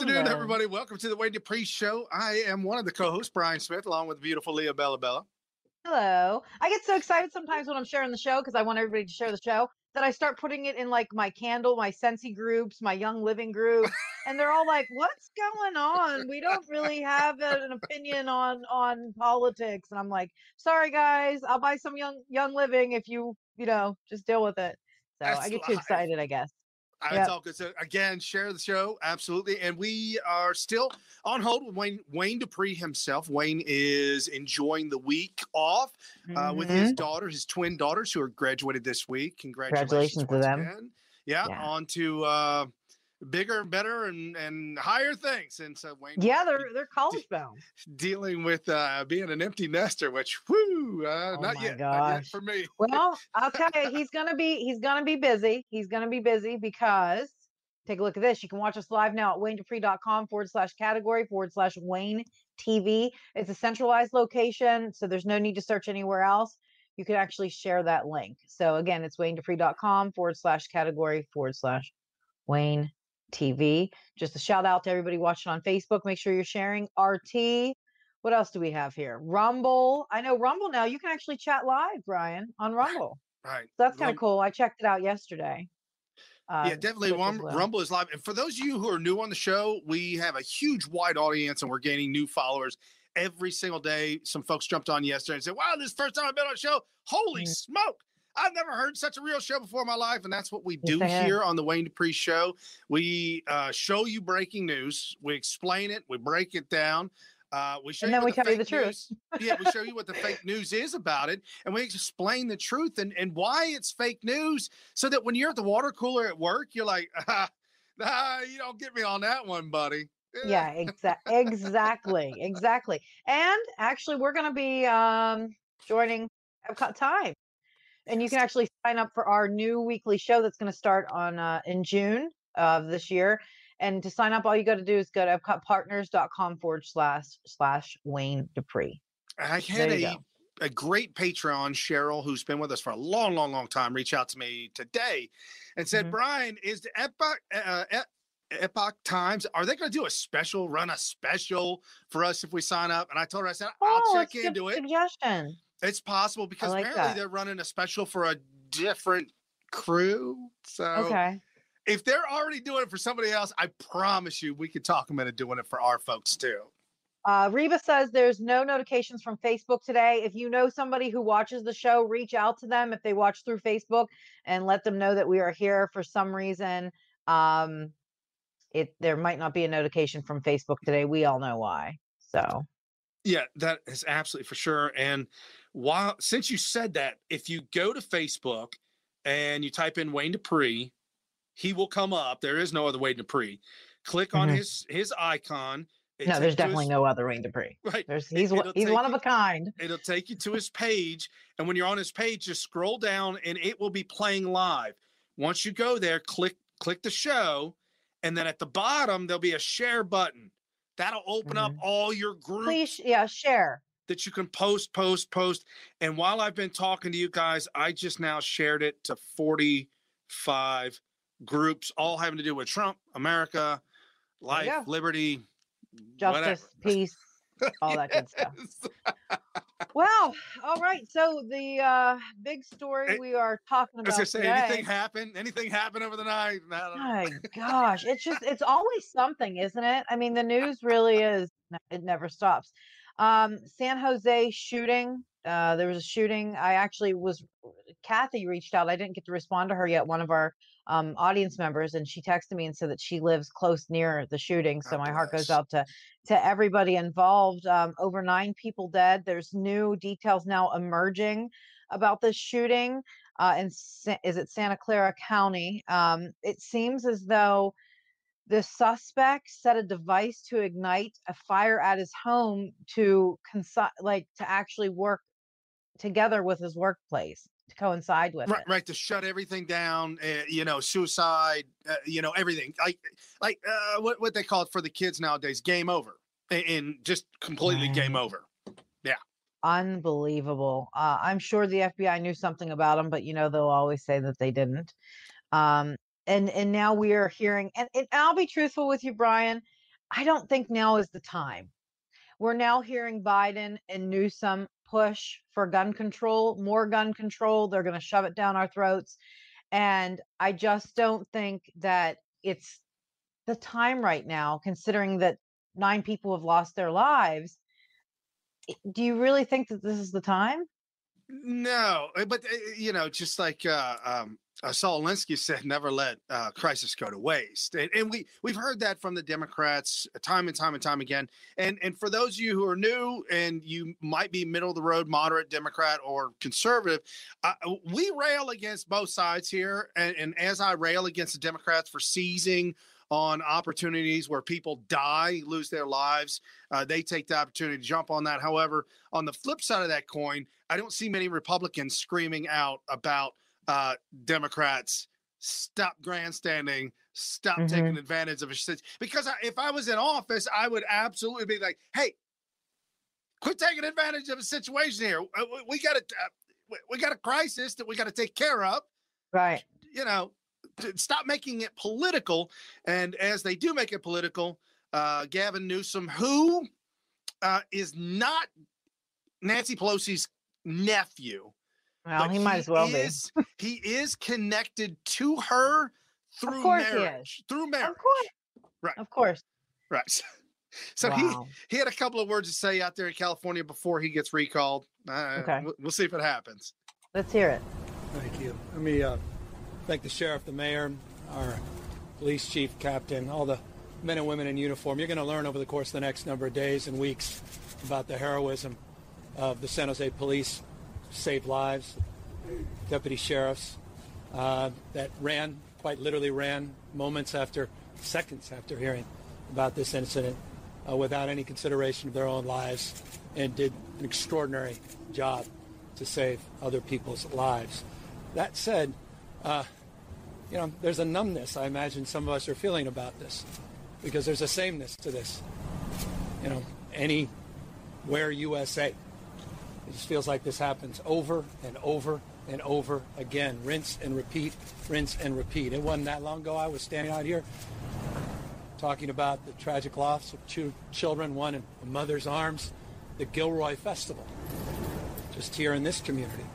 Good afternoon, Hello. everybody. Welcome to the Wayne Dupree Show. I am one of the co-hosts, Brian Smith, along with the beautiful Leah Bella Bella. Hello. I get so excited sometimes when I'm sharing the show because I want everybody to share the show that I start putting it in like my candle, my Scentsy groups, my Young Living group, and they're all like, "What's going on? We don't really have an opinion on on politics." And I'm like, "Sorry, guys. I'll buy some Young Young Living if you you know just deal with it." So I get too live. excited, I guess. Yep. It's all good. So again, share the show, absolutely. And we are still on hold with Wayne Wayne Dupree himself. Wayne is enjoying the week off uh, with his Mhm. daughter, his twin daughters, who are graduated this week. Congratulations, Congratulations to them. again. Yeah, Yeah. on to uh, bigger, and better, and and higher things. And so Wayne, Yeah, they're they're college bound. dealing with uh, being an empty nester, which whoo, uh, Oh not yet, not yet for me. Well, I'll tell you, he's gonna be he's gonna be busy. He's gonna be busy because take a look at this. You can watch us live now at waynedupree.com forward slash category forward slash Wayne TV. It's a centralized location, so there's no need to search anywhere else. You can actually share that link. So again, it's waynedupree.com forward slash category forward slash Wayne TV. Just a shout out to everybody watching on Facebook. Make sure you're sharing RT. What else do we have here? Rumble. I know Rumble now. You can actually chat live, Brian, on Rumble. Right. So that's kind of cool. I checked it out yesterday. yeah, Uh, definitely. Twitch as Rum- well. Rumble is live. And for those of you who are new on the show, we have a huge, wide audience and we're gaining new followers every single day. Some folks jumped on yesterday and said, Wow, this is the first time I've been on a show. Holy Mm. smoke. I've never heard such a real show before in my life. And that's what we do have. here on the Wayne Dupree Show. We uh, show you breaking news, we explain it, we break it down. Uh, we show And you then we tell you the fake truth. news- yeah, we show you what the fake news is about it, and we explain the truth and, and why it's fake news, so that when you're at the water cooler at work, you're like, ah, nah, you don't get me on that one, buddy. Yeah, exa- exactly, exactly. And actually, we're going to be um, joining Epoch Time, and you can actually sign up for our new weekly show that's going to start on uh, in June of this year. And to sign up, all you got to do is go to epochpartners.com forward slash slash Wayne Dupree. I had a go. a great Patreon, Cheryl, who's been with us for a long, long, long time, reach out to me today and said, Mhm. Brian, is the Epoch uh, E- Epoch Times, are they going to do a special, run a special for us if we sign up? And I told her, I said, I'll Oh, check good into it. Suggestion. It's possible because like apparently that. they're running a special for a different crew. So Okay. if they're already doing it for somebody else, I promise you we could talk them into doing it for our folks too. Uh, Reba says there's no notifications from Facebook today. If you know somebody who watches the show, reach out to them if they watch through Facebook and let them know that we are here for some reason. Um, it there might not be a notification from Facebook today. We all know why. So Yeah, that is absolutely for sure. And while since you said that, if you go to Facebook and you type in Wayne Dupree, he will come up. There is no other Wayne Dupree. Click on Mhm. his his icon. it no, there's definitely his- no other Wayne Dupree. right. There's he's one- it'll he's one of a kind. It'll take you to his page, and when you're on his page, just scroll down, and it will be playing live. Once you go there, click click the show, and then at the bottom there'll be a share button. That'll open up mm-hmm. all your groups Please, yeah, share. that you can post, post, post. And while I've been talking to you guys, I just now shared it to 45 groups, all having to do with Trump, America, life, liberty, Justice, peace, all that good stuff. Well, all right. So the uh, big story Eh, we are talking I about was gonna say today. anything happened? Anything happened over the night? I. My gosh, it's just it's always something, isn't it? I mean, the news really is it never stops. Um, San Jose shooting. Uh, there was a shooting. I actually was Kathy reached out. I didn't get to respond to her yet. One of our um, audience members, and she texted me and said that she lives close near the shooting. So God my heart goes out to to everybody involved. Um, over nine people dead. There's new details now emerging about this shooting uh, in Sa- is it Santa Clara County. Um, it seems as though the suspect set a device to ignite a fire at his home to consi- like to actually work together with his workplace to coincide with Right, it. right, to shut everything down, uh, you know, suicide, uh, you know, everything like, like uh, what what they call it for the kids nowadays, game over, and, and just completely game over. Yeah. Unbelievable. Uh, I'm sure the FBI knew something about him, but you know they'll always say that they didn't. Um, and and now we are hearing and, and I'll be truthful with you, Brian. I don't think now is the time. We're now hearing Biden and Newsom push for gun control, more gun control. They're going to shove it down our throats. And I just don't think that it's the time right now, considering that nine people have lost their lives. Do you really think that this is the time? No, eh, but eh, you know, just like uh, um, uh, Saul said, never let uh, crisis go to waste. And, and, we we've heard that from the Democrats time and time and time again. And and for those of you who are new and you might be middle of the road, moderate Democrat or conservative, uh, we rail against both sides here. And, and as I rail against the Democrats for seizing on opportunities where people die, lose their lives. Uh, they take the opportunity to jump on that. However, on the flip side of that coin, I don't see many Republicans screaming out about uh, Democrats stop grandstanding, stop mm-hmm. taking advantage of a situation. Because I, if I was in office, I would absolutely be like, "Hey, quit taking advantage of a situation here. Uh, we got a uh, we got a crisis that we got to take care of." Right. You know, stop making it political. And as they do make it political, uh, Gavin Newsom, who uh, is not Nancy Pelosi's nephew, well, he might as well is, be. he is connected to her through marriage. Through marriage. Of course. Right. Of course. Right. So wow. he he had a couple of words to say out there in California before he gets recalled. Uh, okay. We'll, we'll, see if it happens. Let's hear it. Thank you. Let me uh, thank the sheriff, the mayor, our police chief, captain, all the men and women in uniform. You're going to learn over the course of the next number of days and weeks about the heroism of the San Jose police saved lives, deputy sheriffs uh, that ran, quite literally ran, moments after, seconds after hearing about this incident uh, without any consideration of their own lives and did an extraordinary job to save other people's lives. That said, uh, you know, there's a numbness I imagine some of us are feeling about this because there's a sameness to this. You know, anywhere USA. It just feels like this happens over and over and over again. Rinse and repeat, rinse and repeat. It wasn't that long ago I was standing out here talking about the tragic loss of two children, one in a mother's arms, the Gilroy Festival, just here in this community,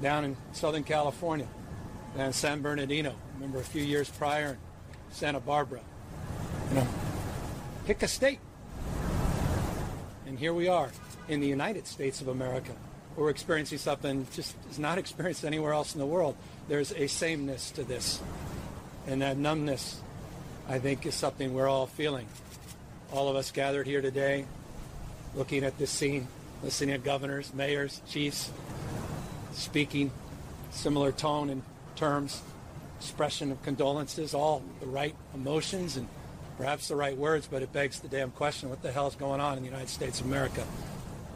down in Southern California, down in San Bernardino. Remember a few years prior in Santa Barbara. You know, pick a state. And here we are in the United States of America. We're experiencing something just is not experienced anywhere else in the world. There's a sameness to this. And that numbness, I think, is something we're all feeling. All of us gathered here today, looking at this scene, listening to governors, mayors, chiefs, speaking similar tone and terms, expression of condolences, all the right emotions and perhaps the right words, but it begs the damn question, what the hell is going on in the United States of America?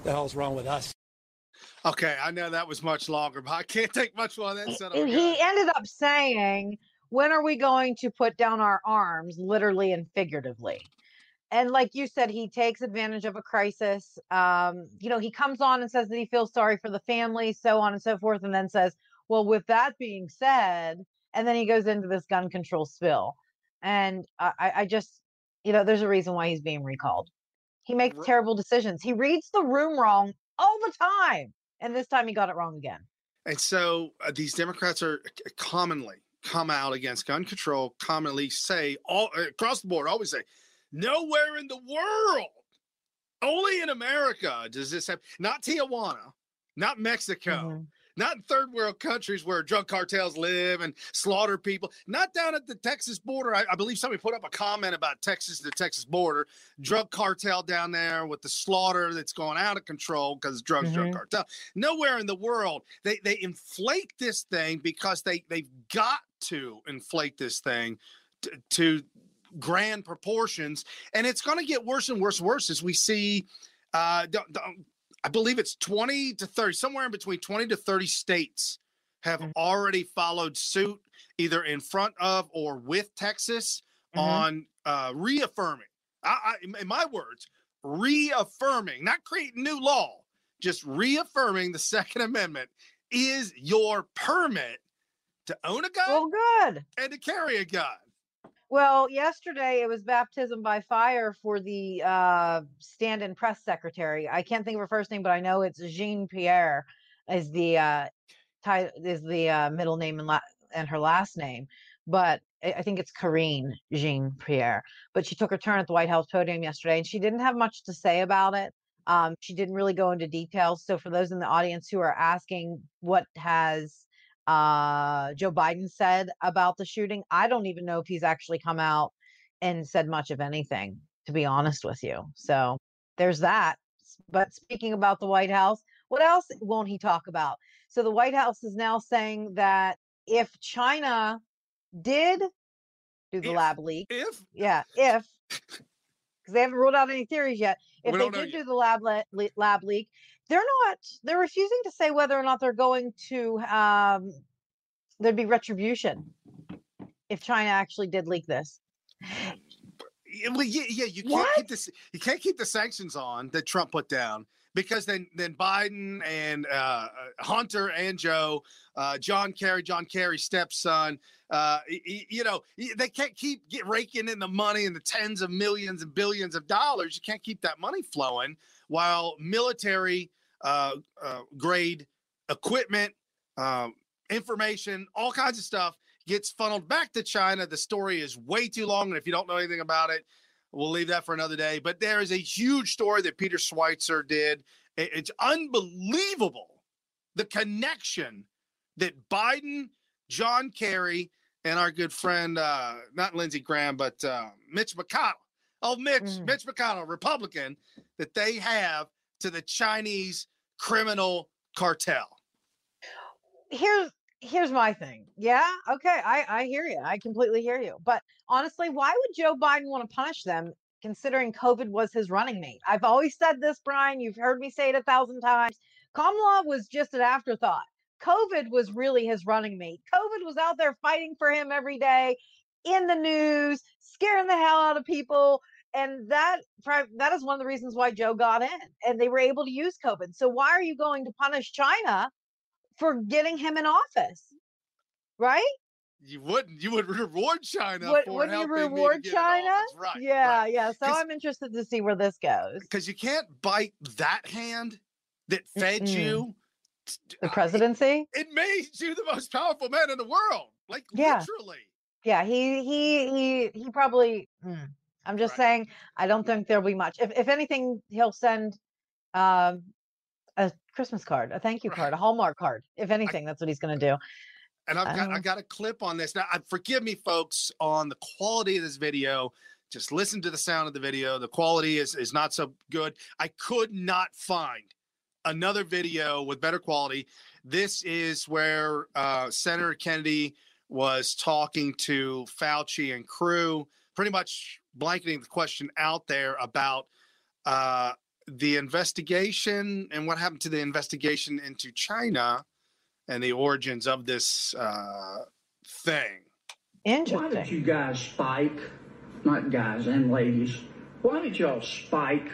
the hell's wrong with us? Okay, I know that was much longer, but I can't take much more than that. He ended up saying, "When are we going to put down our arms, literally and figuratively?" And like you said, he takes advantage of a crisis. Um, you know, he comes on and says that he feels sorry for the family, so on and so forth, and then says, "Well, with that being said," and then he goes into this gun control spill. And I, I just, you know, there's a reason why he's being recalled. He makes terrible decisions. He reads the room wrong all the time. And this time he got it wrong again. And so uh, these Democrats are uh, commonly come out against gun control, commonly say all uh, across the board, always say, nowhere in the world, only in America does this happen. Not Tijuana, not Mexico, mm-hmm not in third world countries where drug cartels live and slaughter people, not down at the Texas border. I, I believe somebody put up a comment about Texas, the Texas border, drug cartel down there with the slaughter that's going out of control because drugs, mm-hmm. drug cartel. Nowhere in the world they they inflate this thing because they they've got to inflate this thing to, to grand proportions, and it's going to get worse and worse and worse as we see. Uh, don't, don't, I believe it's 20 to 30, somewhere in between 20 to 30 states have mm-hmm. already followed suit, either in front of or with Texas mm-hmm. on uh, reaffirming, I, I, in my words, reaffirming, not creating new law, just reaffirming the Second Amendment is your permit to own a gun Well, good. and to carry a gun. Well, yesterday it was baptism by fire for the uh, stand-in press secretary. I can't think of her first name, but I know it's Jean Pierre is the uh, ti- is the uh, middle name and la- and her last name. But I I think it's Karine Jean Pierre. But she took her turn at the White House podium yesterday, and she didn't have much to say about it. Um, she didn't really go into details. So for those in the audience who are asking what has uh, Joe Biden said about the shooting, I don't even know if he's actually come out and said much of anything, to be honest with you. So there's that. But speaking about the White House, what else won't he talk about? So the White House is now saying that if China did do the If. lab leak, If yeah, if because they haven't ruled out any theories yet. If We they did yet. do the lab le- lab leak, they're not. They're refusing to say whether or not they're going to. Um, there'd be retribution if China actually did leak this. Yeah, well, yeah, yeah, you can't What? keep this. You can't keep the sanctions on that Trump put down because then then Biden and uh, uh, Hunter and Joe, uh, John Kerry, John Kerry's stepson, uh, y- y- you know, they can't keep get raking in the money and the tens of millions and billions of dollars. You can't keep that money flowing while military uh, uh, grade equipment, um, information, all kinds of stuff gets funneled back to China. The story is way too long. And if you don't know anything about it, we'll leave that for another day. But there is a huge story that Peter Schweizer did. It's unbelievable the connection that Biden, John Kerry, and our good friend, uh, not Lindsey Graham, but uh, Mitch McConnell. Oh, Mitch, Mm. Mitch McConnell, Republican, that they have to the Chinese criminal cartel. Here's here's my thing. Yeah, okay, I I hear you. I completely hear you. But honestly, why would Joe Biden want to punish them? Considering COVID was his running mate. I've always said this, Brian. You've heard me say it a thousand times. Kamala was just an afterthought. COVID was really his running mate. COVID was out there fighting for him every day in the news, scaring the hell out of people. And that that is one of the reasons why Joe got in and they were able to use COVID. So why are you going to punish China for getting him in office? Right? You wouldn't. You would reward China Would- for you helping me to reward China? Right. yeah, yeah. So I'm interested to see where this goes. Because you can't bite that hand that fed Mm-mm. you. The Uh, presidency? It made you the most powerful man in the world. Like Yeah. literally. Yeah, he he he he probably mm, I'm just Right. saying I don't think there'll be much. If if anything, he'll send um a Christmas card, a thank you card, a Hallmark card. If anything, that's what he's gonna do. And I've got I Oh. got a clip on this. Now, I, forgive me, folks, on the quality of this video. Just listen to the sound of the video. The quality is is not so good. I could not find another video with better quality. This is where uh, Senator Kennedy was talking to Fauci and crew, pretty much blanketing the question out there about uh, the investigation and what happened to the investigation into China and the origins of this uh, thing. Why did you guys spike, not guys and ladies, why did y'all spike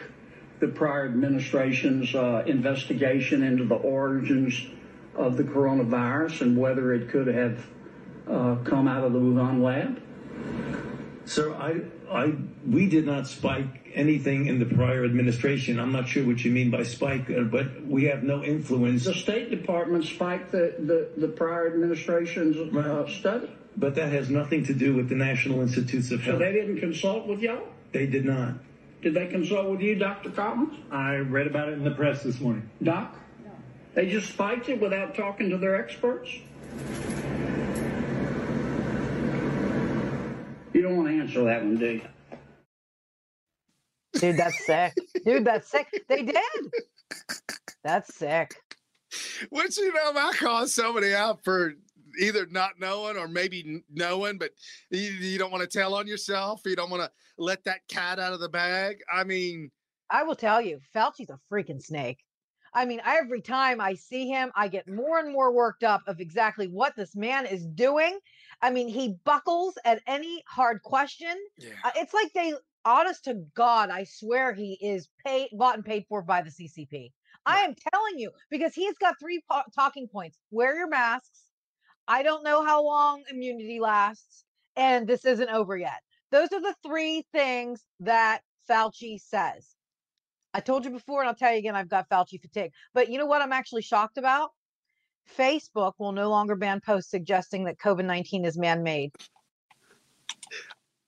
the prior administration's uh, investigation into the origins of the coronavirus and whether it could have uh, come out of the Wuhan lab? Sir, I, I, we did not spike anything in the prior administration. I'm not sure what you mean by spike, uh, but we have no influence. The State Department spiked the, the, the prior administration's uh, study. But that has nothing to do with the National Institutes of Health. So Health. they didn't consult with y'all? They did not. Did they consult with you, Dr. Collins? I read about it in the press this morning. Doc? No. They just spiked it without talking to their experts? You don't want to answer that one, do you? Dude, that's sick. Dude, that's sick. They did. That's sick. Which you know, I call somebody out for either not knowing or maybe knowing, but you, you don't want to tell on yourself. You don't want to let that cat out of the bag. I mean, I will tell you, Fauci's a freaking snake. I mean, every time I see him, I get more and more worked up of exactly what this man is doing. I mean, he buckles at any hard question. yeah. Uh, it's like they, honest to God, I swear he is paid, bought and paid for by the CCP. I am telling you because he's got three po- talking points: wear your masks, I don't know how long immunity lasts, and this isn't over yet. Those are the three things that Fauci says. I told you before, and I'll tell you again, I've got Fauci fatigue. But you know what I'm actually shocked about? Facebook will no longer ban posts suggesting that COVID 19 is man made.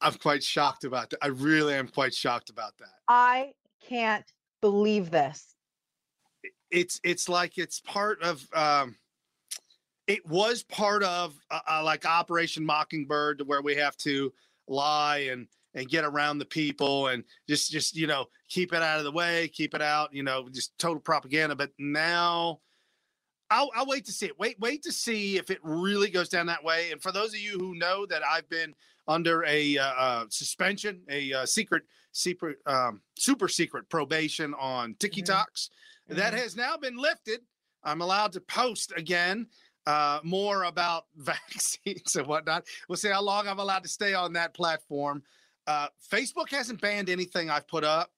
I'm quite shocked about that. I really am quite shocked about that. I can't believe this. It's it's like it's part of um it was part of uh, uh, like Operation Mockingbird where we have to lie and and get around the people and just just you know keep it out of the way, keep it out, you know, just total propaganda. But now I'll, I'll wait to see it. Wait, wait to see if it really goes down that way. And for those of you who know that I've been under a uh, uh, suspension, a uh, secret, secret, um, super secret probation on TikToks, mm-hmm. that mm-hmm. has now been lifted. I'm allowed to post again uh, more about vaccines and whatnot. We'll see how long I'm allowed to stay on that platform. Uh, Facebook hasn't banned anything I've put up.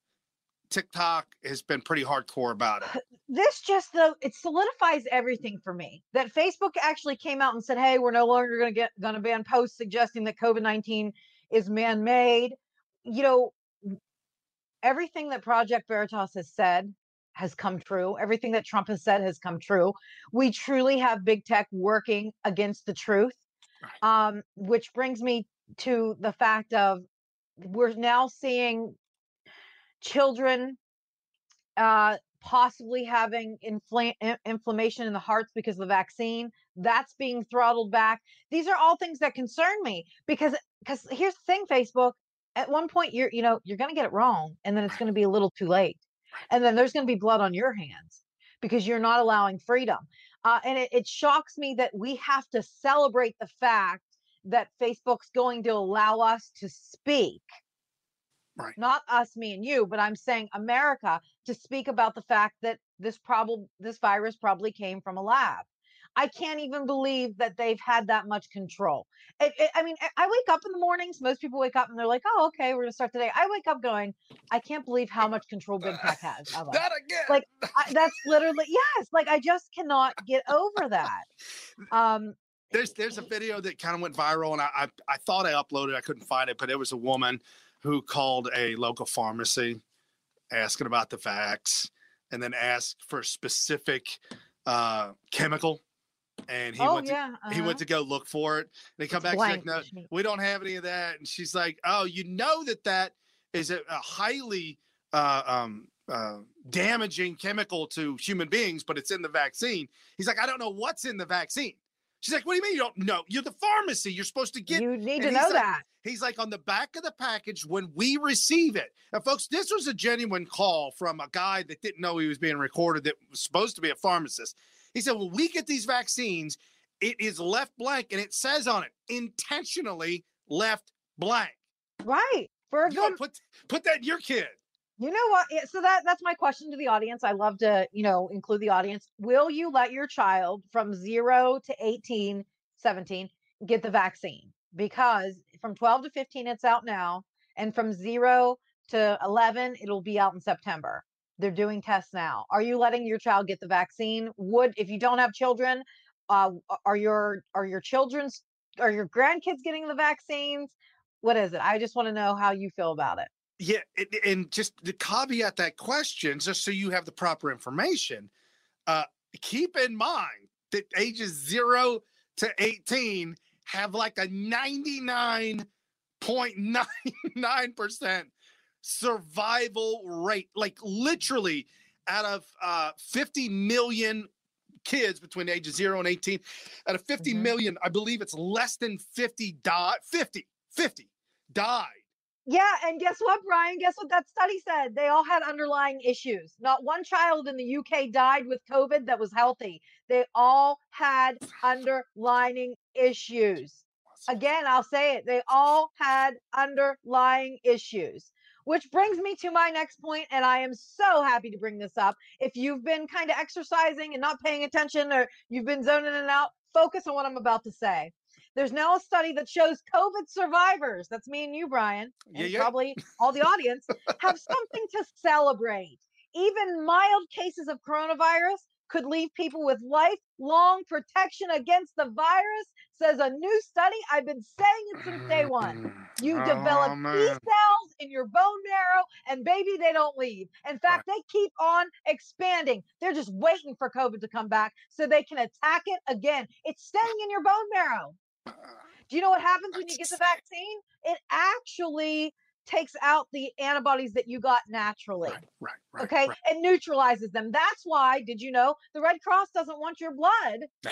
TikTok has been pretty hardcore about it. This just though it solidifies everything for me that Facebook actually came out and said, "Hey, we're no longer going to get going to ban posts suggesting that COVID nineteen is man made." You know, everything that Project Veritas has said has come true. Everything that Trump has said has come true. We truly have big tech working against the truth, um, which brings me to the fact of we're now seeing children uh, possibly having infl- inflammation in the hearts because of the vaccine that's being throttled back. These are all things that concern me because because here's the thing facebook at one point you're you know you're going to get it wrong and then it's going to be a little too late and then there's going to be blood on your hands because you're not allowing freedom uh, and it, it shocks me that we have to celebrate the fact that facebook's going to allow us to speak right. not us, me and you, but I'm saying America to speak about the fact that this problem, this virus probably came from a lab. I can't even believe that they've had that much control. It, it, I mean, I wake up in the mornings. Most people wake up and they're like, "Oh, okay, we're gonna start today." I wake up going, "I can't believe how much control Big Tech has." that again, like I, that's literally yes. Like I just cannot get over that. Um, there's there's a video that kind of went viral, and I, I I thought I uploaded, I couldn't find it, but it was a woman who called a local pharmacy asking about the facts and then asked for a specific uh, chemical and he oh, went to, yeah. uh-huh. he went uh-huh. to go look for it. And They come it's back like, no, we don't have any of that. And she's like, oh, you know that that is a, a highly uh, um, uh, damaging chemical to human beings, but it's in the vaccine. He's like, I don't know what's in the vaccine. She's like, what do you mean you don't know? You're the pharmacy. You're supposed to get. You need to know like, that. He's like on the back of the package when we receive it. Now, folks, this was a genuine call from a guy that didn't know he was being recorded that was supposed to be a pharmacist. He said, when we get these vaccines, it is left blank and it says on it intentionally left blank. Right. For a good put put that in your kid. You know what? So that that's my question to the audience. I love to, you know, include the audience. Will you let your child from 0 to 18, 17 get the vaccine? Because from 12 to 15 it's out now and from 0 to 11 it'll be out in September. They're doing tests now. Are you letting your child get the vaccine? Would if you don't have children, uh, are your are your children's are your grandkids getting the vaccines? What is it? I just want to know how you feel about it. Yeah, and just to caveat that question, just so you have the proper information, uh, keep in mind that ages zero to 18 have like a 99.99% survival rate. Like literally out of uh, 50 million kids between ages zero and 18, out of 50 mm-hmm. million, I believe it's less than 50 die, 50, 50 died yeah, and guess what, Brian? Guess what that study said? They all had underlying issues. Not one child in the UK died with COVID that was healthy. They all had underlying issues. Again, I'll say it. They all had underlying issues. Which brings me to my next point, and I am so happy to bring this up. If you've been kind of exercising and not paying attention, or you've been zoning in and out, focus on what I'm about to say. There's now a study that shows COVID survivors, that's me and you, Brian, and yeah, yeah. probably all the audience, have something to celebrate. Even mild cases of coronavirus could leave people with lifelong protection against the virus, says a new study. I've been saying it since day one. You Oh, develop T man. cells in your bone marrow, and baby, they don't leave. In uh fact, they keep on expanding. They're just waiting for COVID to come back so they can attack it again. It's staying in your bone marrow. Do you know what happens when you get the vaccine? It actually takes out the antibodies that you got naturally. Right, right, right. Okay. right. It neutralizes them. That's why, did you know, the Red Cross doesn't want your blood No.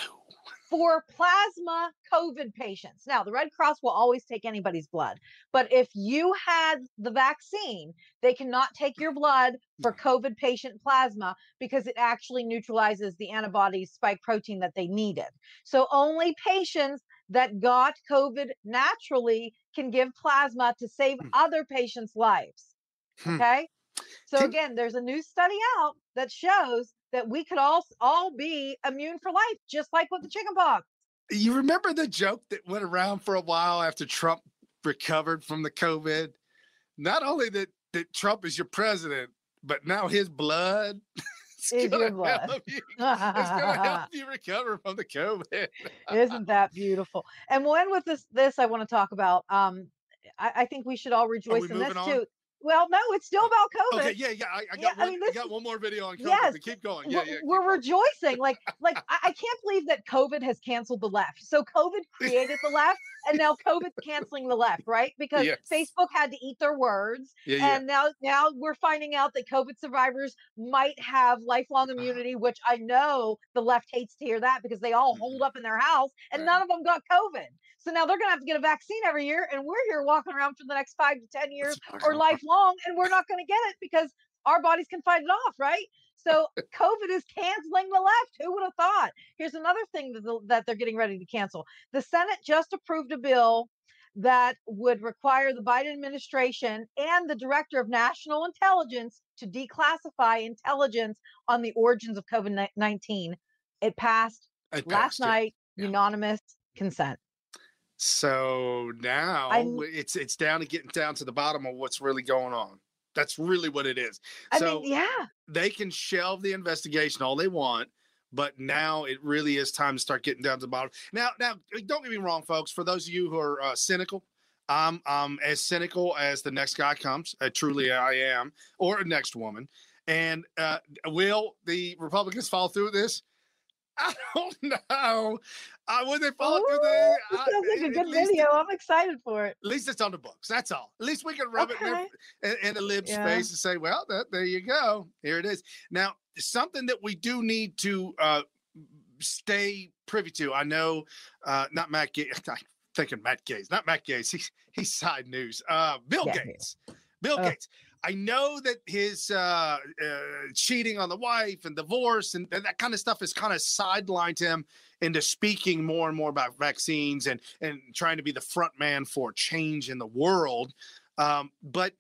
for plasma COVID patients. Now, the Red Cross will always take anybody's blood, but if you had the vaccine, they cannot take your blood for COVID patient plasma because it actually neutralizes the antibodies spike protein that they needed. So only patients that got COVID naturally can give plasma to save Hmm. other patients' lives. Hmm. Okay. So again, there's a new study out that shows that we could all all be immune for life, just like with the chickenpox. You remember the joke that went around for a while after Trump recovered from the COVID? Not only that, that Trump is your president, but now his blood is Is your blood. help you- It's going to help you recover from the COVID. Isn't that beautiful? And when with this this I want to talk about, um, I, I think we should all rejoice in this on? too. Well, no, it's still about COVID. Okay, yeah, yeah. I, I Yeah, got I one. mean, I got is- one more video on COVID. Yes, keep going. Yeah, we're, yeah. we're going. rejoicing. Like, like I, I can't believe that COVID has canceled the left. So COVID created the left, and now COVID's canceling the left, right? Because Yes. Facebook had to eat their words, Yeah, yeah. and now now we're finding out that COVID survivors might have lifelong Uh-huh. immunity, which I know the left hates to hear that because they all holed up in their house and Mm-hmm. Right. none of them got COVID. So now they're gonna have to get a vaccine every year, and we're here walking around for the next five to ten years or lifelong, and we're not gonna get it because our bodies can fight it off, right? So COVID is canceling the left. Who would have thought? Here's another thing that, the- that they're getting ready to cancel. The Senate just approved a bill that would require the Biden administration and the director of national intelligence to declassify intelligence on the origins of COVID 19. It passed It last passed, yeah. night, Yeah. unanimous consent. So now I'm- it's it's down to getting down to the bottom of what's really going on. That's really what it is. I so mean, yeah, they can shelve the investigation all they want, but now it really is time to start getting down to the bottom. Now, now, don't get me wrong, folks. For those of you who are uh, cynical, I'm I'm as cynical as the next guy comes. Uh, truly, I am, or the next woman. And uh, will the Republicans follow through with this? I don't know. Will they follow through? Ooh, The, this I- sounds like a good video. I'm excited for it. At least it's on the books. That's all. At least we can rub it in, Okay. their, in, in the lib's Yeah. face and say, "Well, that, there you go. Here it is." Now, something that we do need to uh, stay privy to. I know, uh, not Matt Gaetz. I'm thinking Matt Gaetz, not Matt Gaetz. He's he's side news. Uh, Bill Yeah, yeah. Gates. Bill Ugh. Gates. I know that his uh, uh, cheating on the wife and divorce and, that kind of stuff has kind of sidelined him into speaking more and more about vaccines and and trying to be the front man for change in the world. Um, but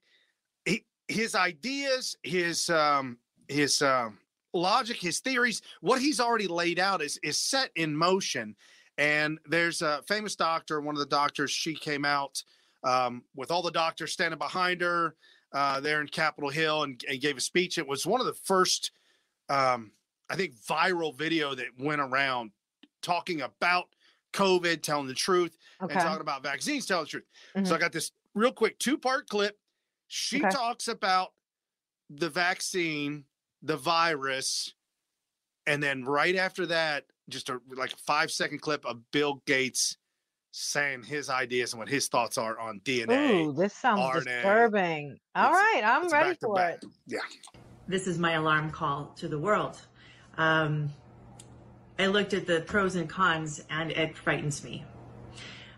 he, his ideas, his um, his um, logic, his theories, what he's already laid out is is set in motion. And there's a famous doctor, one of the doctors, she came out um, with all the doctors standing behind her uh, there in Capitol Hill and, and gave a speech. It was one of the first, um, I think, viral video that went around talking about COVID, telling the truth, Okay. and talking about vaccines, telling the truth. So Mhm. I got this real quick two part clip. She Okay. talks about the vaccine, the virus, and then right after that, just a like a five second clip of Bill Gates saying his ideas and what his thoughts are on DNA. Ooh, this sounds RNA. disturbing. All It's- right, I'm ready for back. it. Yeah. this is my alarm call to the world. Um, I looked at the pros and cons and it frightens me.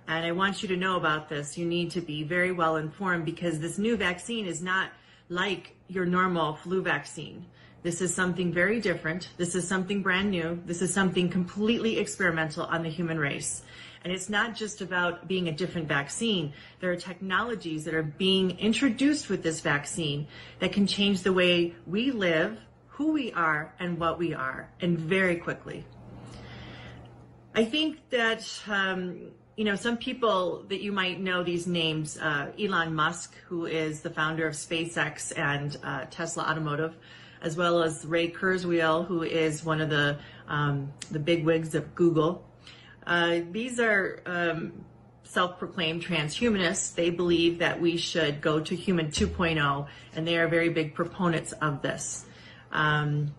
And I want you to know about this. You need to be very well informed because this new vaccine is not like your normal flu vaccine. This is something very different. This is something brand new. This is something completely experimental on the human race. And it's not just about being a different vaccine. There are technologies that are being introduced with this vaccine that can change the way we live, who we are, and what we are, and very quickly. I think that, um, you know, some people that you might know these names, uh, Elon Musk, who is the founder of SpaceX and uh, Tesla Automotive, as well as Ray Kurzweil, who is one of the um, the big wigs of Google. Uh, these are um, self-proclaimed transhumanists. They believe that we should go to human 2.0, and they are very big proponents of this. Um,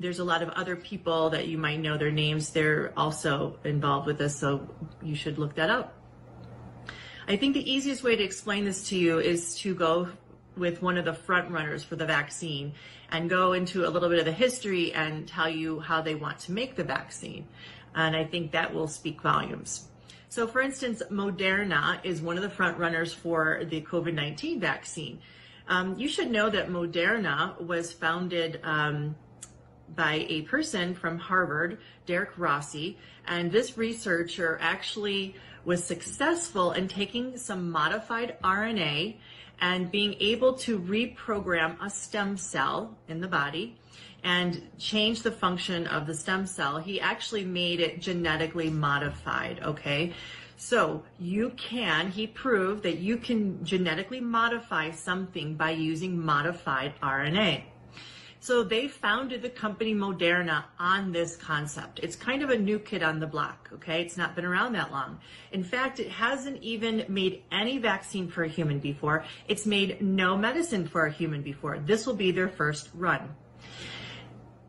there's a lot of other people that you might know their names. They're also involved with this, so you should look that up. I think the easiest way to explain this to you is to go with one of the front runners for the vaccine and go into a little bit of the history and tell you how they want to make the vaccine. And I think that will speak volumes. So, for instance, Moderna is one of the front runners for the COVID 19 vaccine. Um, you should know that Moderna was founded um, by a person from Harvard, Derrick Rossi, and this researcher actually was successful in taking some modified RNA and being able to reprogram a stem cell in the body and change the function of the stem cell. He actually made it genetically modified, okay? So you can, he proved that you can genetically modify something by using modified RNA. So they founded the company Moderna on this concept. It's kind of a new kid on the block, okay? It's not been around that long. In fact, it hasn't even made any vaccine for a human before. It's made no medicine for a human before. This will be their first run.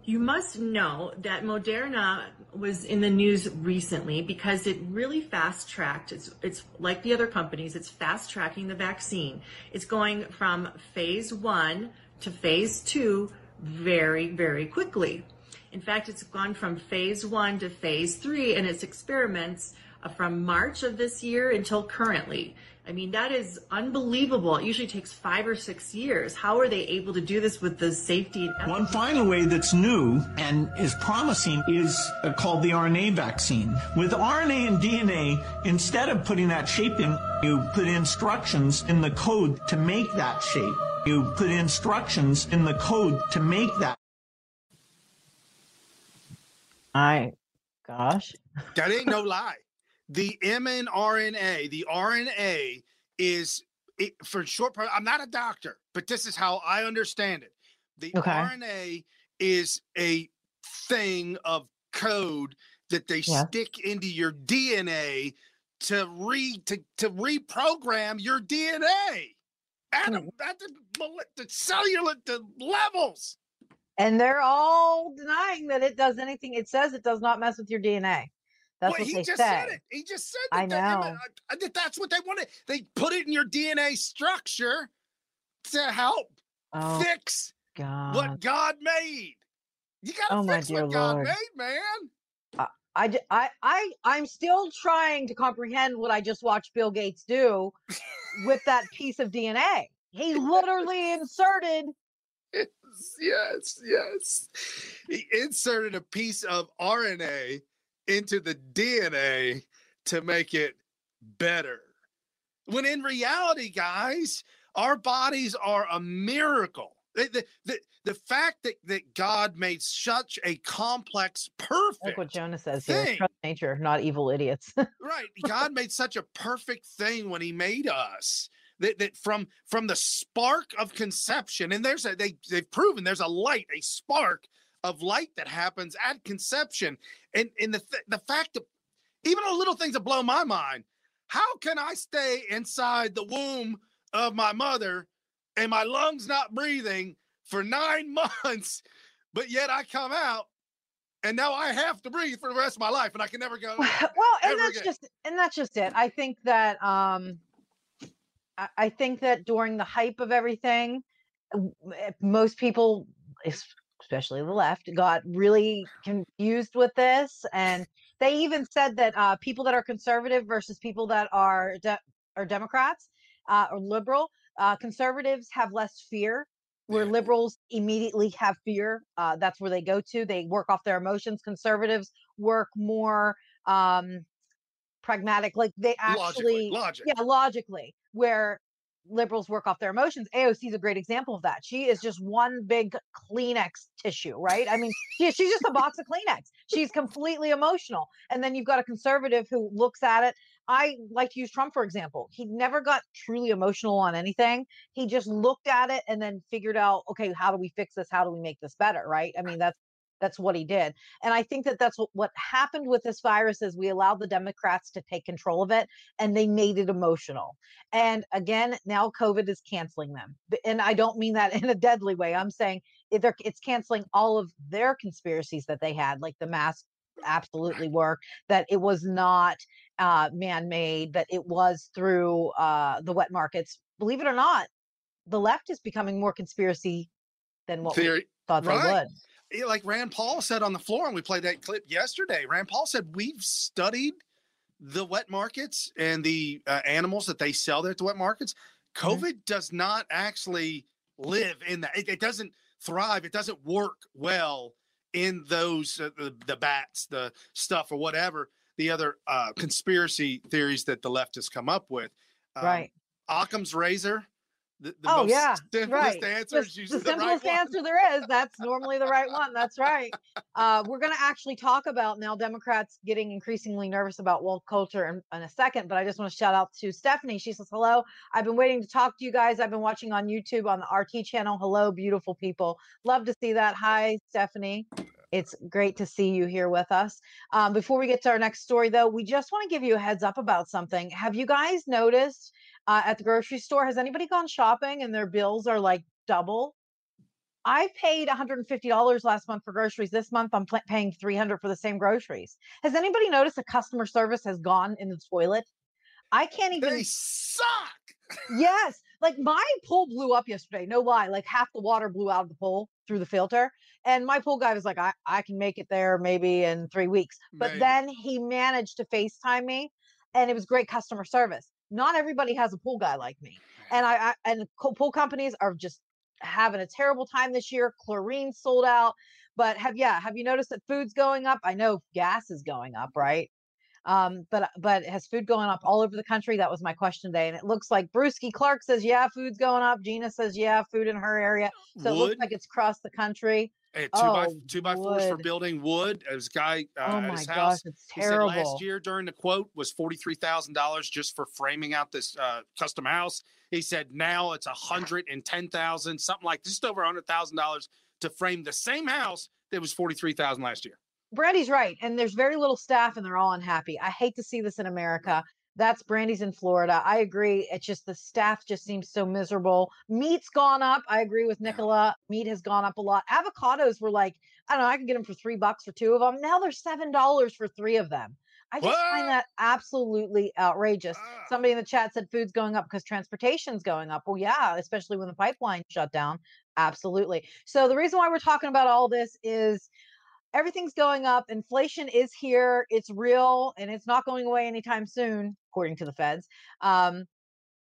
You must know that Moderna was in the news recently because it really fast tracked. It's, it's like the other companies, it's fast tracking the vaccine. It's going from phase one to phase two very, very quickly. In fact, it's gone from phase one to phase three in its experiments uh, from March of this year until currently. I mean, that is unbelievable. It usually takes five or six years. How are they able to do this with the safety? One final way that's new and is promising is uh, called the RNA vaccine. With RNA and DNA, instead of putting that shape in, you put instructions in the code to make that shape. You put instructions in the code to make that. I, gosh. That ain't no lie. The mRNA, the RNA is it, for short. I'm not a doctor, but this is how I understand it. The Okay. RNA is a thing of code that they Yeah. stick into your DNA to re to, to reprogram your DNA at, hmm. a, at the, the cellular the levels. And they're all denying that it does anything. It says it does not mess with your DNA. That's Well, what he just say. said it. He just said that I know. uh, that that's what they wanted. They put it in your DNA structure to help Oh fix God. what God made. You gotta Oh, fix what God Lord. made, man. I, I, I, I'm still trying to comprehend what I just watched Bill Gates do with that piece of DNA. He literally inserted. Yes, yes, yes. He inserted a piece of RNA into the DNA to make it better. When in reality, guys, our bodies are a miracle. The, the, the, fact that, that God made such a complex, perfect. Like what Jonah says here, trust nature, not evil idiots. right god made such a perfect thing when he made us that, that from from the spark of conception and there's a they they've proven there's a light a spark of light that happens at conception and and the th- the fact that even the little things that blow my mind how can i stay inside the womb of my mother and my lungs not breathing for nine months but yet i come out and now i have to breathe for the rest of my life and i can never go well, and that's again. just and that's just it. I think that um I, I think that during the hype of everything, eh, most people, especially the left, got really confused with this, and they even said that uh, people that are conservative versus people that are de- are Democrats uh, or liberal, uh, conservatives have less fear. Where Yeah. liberals immediately have fear, uh, that's where they go to. They work off their emotions. Conservatives work more um pragmatic like they logically actually logic yeah logically where liberals work off their emotions. AOC is a great example of that. She is just one big Kleenex tissue, right? I mean, she, she's just a box of Kleenex. She's completely emotional. And then you've got a conservative who looks at it. I like to use Trump, for example. He never got truly emotional on anything. He just looked at it and then figured out, okay, how do we fix this? How do we make this better? Right. I mean, that's that's what he did. And I think that that's what, what happened with this virus is we allowed the Democrats to take control of it and they made it emotional. And again, now COVID is canceling them. And I don't mean that in a deadly way. I'm saying it's canceling all of their conspiracies that they had, like the mask absolutely were that it was not uh, man-made that it was through uh, the wet markets believe it or not the left is becoming more conspiracy than what Theory. we thought right. they would like Rand Paul said on the floor, and we played that clip yesterday. Rand Paul said we've studied the wet markets and the uh, animals that they sell there at the wet markets. Mm-hmm. COVID mm-hmm. does not actually live in that. It, it, doesn't thrive. It doesn't work well in those uh, the, the, bats, the stuff, or whatever the other uh, conspiracy theories that the left has come up with. Um, right. Occam's razor the, the oh yeah, right. answer the, the simplest right answer there is. That's normally the right one. That's right. Uh, we're going to actually talk about now Democrats getting increasingly nervous about woke culture in, in a second, but I just want to shout out to Stephanie. She says, "Hello, I've been waiting to talk to you guys. I've been watching on YouTube on the RT channel. Hello, beautiful people. Love to see that. Hi, Stephanie." It's great to see you here with us. Um, before we get to our next story, though, we just want to give you a heads up about something. Have you guys noticed uh, at the grocery store. Has anybody gone shopping and their bills are like double? I paid $150 last month for groceries. This month I'm pl- paying 300 for the same groceries. Has anybody noticed the customer service has gone in the toilet? I can't even. They suck. yes, like my pool blew up yesterday. No lie, like half the water blew out of the pool through the filter, and my pool guy was like, "I I can make it there maybe in three weeks." But then he managed to Facetime me, and it was great customer service not everybody has a pool guy like me. And I, I and pool companies are just having a terrible time this year. Chlorine sold out. But have yeah, have you noticed that food's going up? I know gas is going up, right? Um, but but has food going up all over the country? That was my question today. And it looks like Brewski Clark says, yeah, food's going up. Gina says, yeah, food in her area. So Wood. it looks like it's across the country. Two oh, by two by fours for building wood. As guy uh, oh at his gosh, house, it's terrible. He said last year during the quote was forty three thousand dollars just for framing out this uh, custom house. He said now it's a hundred and ten thousand, something like just over a hundred thousand dollars to frame the same house that was forty three thousand last year. Brandy's right, and there's very little staff, and they're all unhappy. I hate to see this in America. That's Brandy's in Florida. I agree. It's just the staff just seems so miserable. Meat's gone up. I agree with Nicola. Meat has gone up a lot. Avocados were like, I don't know, I can get them for three bucks for two of them. Now they're seven dollars for three of them. I just what? find that absolutely outrageous. Ah. Somebody in the chat said food's going up because transportation's going up. Well, yeah, especially when the pipeline shut down. Absolutely. So the reason why we're talking about all this is everything's going up. Inflation is here. It's real and it's not going away anytime soon, according to the feds. Um,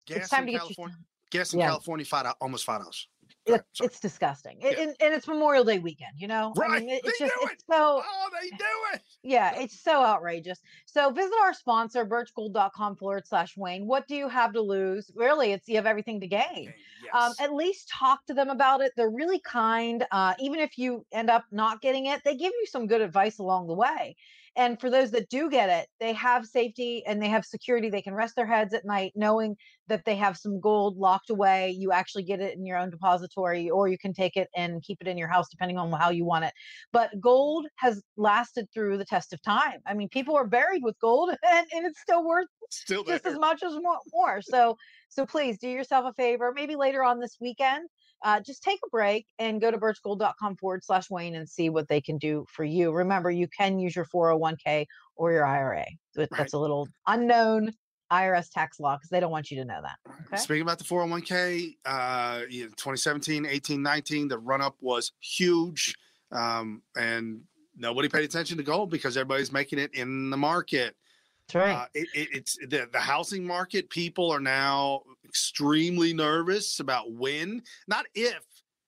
gas it's time to California, get your, gas in yeah. California, five almost five dollars. It, it's disgusting, yeah. and, and, it's Memorial Day weekend. You know, right? I mean, it, it's they just do it's so. Oh, they do it. Yeah, it's so outrageous. So visit our sponsor, birchgold.com forward slash Wayne. What do you have to lose? Really, it's you have everything to gain. Um, yes. Um, at least talk to them about it. They're really kind. Uh, even if you end up not getting it, they give you some good advice along the way. And for those that do get it, they have safety and they have security. They can rest their heads at night knowing that they have some gold locked away. You actually get it in your own depository, or you can take it and keep it in your house, depending on how you want it. But gold has lasted through the test of time. I mean, people are buried with gold and, and it's still worth still just as much as more. So, so please do yourself a favor. Maybe later on this weekend, uh, just take a break and go to birchgold.com forward slash Wayne and see what they can do for you. Remember, you can use your 401k or your IRA. That's right. a little unknown IRS tax law because they don't want you to know that. Okay? Speaking about the 401k, uh, 2017, 18, 19, the run up was huge. Um, and nobody paid attention to gold because everybody's making it in the market. That's right. Uh, it, it, it's the, the housing market. People are now extremely nervous about when, not if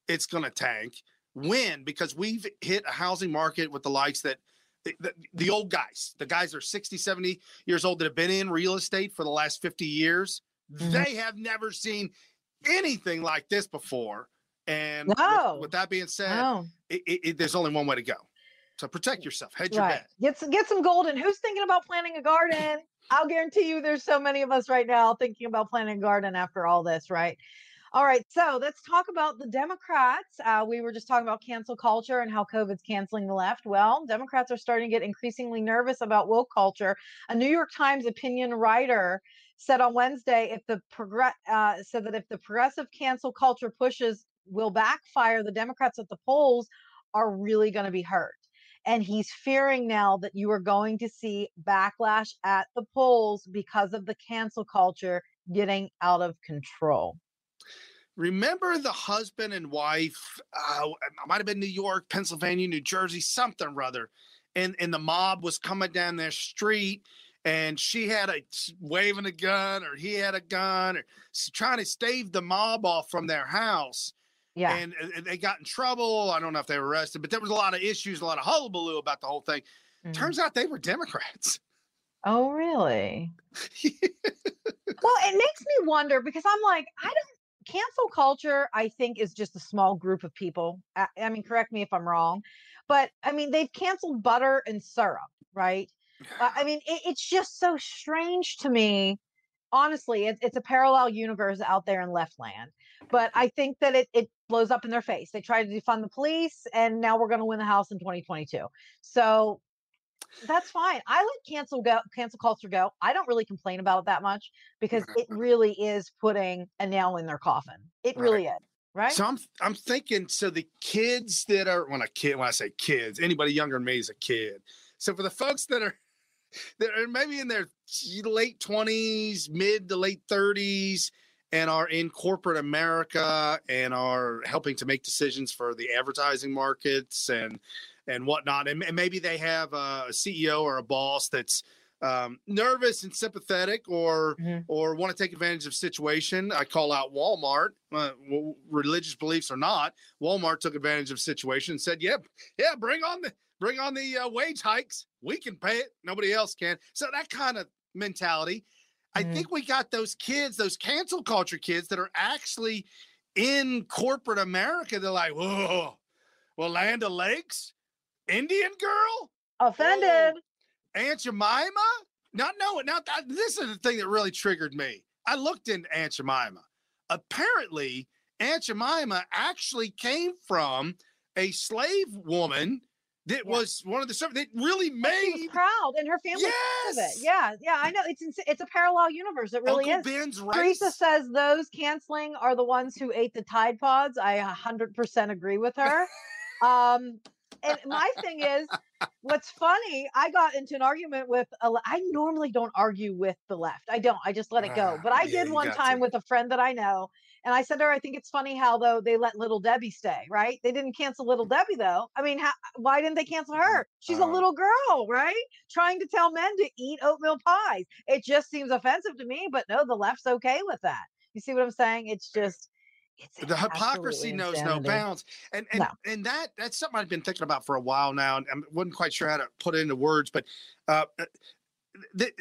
it's going to tank, when, because we've hit a housing market with the likes that the, the, the, old guys, the guys that are 60, 70 years old that have been in real estate for the last 50 years. Mhm. They have never seen anything like this before. And with- No. with, that being said, it, it, it- there's only one way to go. So protect yourself. Hedge your right. bet. Get some, get some golden. Who's thinking about planting a garden? I'll guarantee you there's so many of us right now thinking about planting a garden after all this, right? All right, so let's talk about the Democrats. Uh, we were just talking about cancel culture and how COVID's canceling the left. Well, Democrats are starting to get increasingly nervous about woke culture. A New York Times opinion writer said on Wednesday, if the progress uh, said that if the progressive cancel culture pushes will backfire, the Democrats at the polls are really going to be hurt. And he's fearing now that you are going to see backlash at the polls because of the cancel culture getting out of control. Remember the husband and wife? Uh, it might have been New York, Pennsylvania, New Jersey, something or other. And and the mob was coming down their street, and she had a waving a gun, or he had a gun, or trying to stave the mob off from their house. Yeah. And, uh, they got in trouble. I don't know if they were arrested, but there was a lot of issues, a lot of hullabaloo about the whole thing. Mhm. Turns out they were Democrats. Oh, really? well, it makes me wonder because I'm like, I don't cancel culture, I think, is just a small group of people. I, I mean, correct me if I'm wrong, but I mean, they've canceled butter and syrup, right? Uh, I mean, it, it's just so strange to me. Honestly, it's it's a parallel universe out there in left land. But I think that it, it blows up in their face. They tried to defund the police, and now we're going to win the House in 2022. So that's fine. I let cancel go cancel culture go. I don't really complain about it that much because it really is putting a nail in their coffin. It Right. really is. Right? So I'm I'm thinking so the kids that are when a kid when I say kids anybody younger than me is a kid. So for the folks that are that are maybe in their late 20s, mid to late 30s and are in corporate America and are helping to make decisions for the advertising markets and and whatnot. And, and maybe they have a CEO or a boss that's um, nervous and sympathetic or Mhm. or want to take advantage of situation. I call out walmart uh, religious beliefs or not walmart took advantage of situation and said yep yeah bring on the bring on the uh, wage hikes. We can pay it. Nobody else can. So that kind of mentality i think we got those kids those cancel culture kids that are actually in corporate america they're like whoa well Land O'Lakes indian girl Offended. Aunt Jemima? Not knowing. Now, this is the thing that really triggered me. I looked into Aunt Jemima. Apparently, Aunt Jemima actually came from a slave woman that Yeah. was one of the that really But she was made proud and her family proud of Yes! it. Yeah, yeah, I know. It's it's a parallel universe. It really Uncle is. Ben's Teresa says those canceling are the ones who ate the Tide Pods. I 100% agree with her. Um, and my thing is, what's funny, I got into an argument with, a I normally don't argue with the left. I don't, I just let it go. Ah, But I yeah, did one time to. with a friend that I know. And I said to her, I think it's funny how, though, they let Little Debbie stay, right? They didn't cancel Little Debbie, though. I mean, how, why didn't they cancel her? She's a Uh, little girl, right? Trying to tell men to eat oatmeal pies. It just seems offensive to me, but no, the left's okay with that. You see what I'm saying? It's just, it's the hypocrisy knows insanity. no bounds and and, No. and that that's something i've been thinking about for a while now and i wasn't quite sure how to put it into words but uh uh, the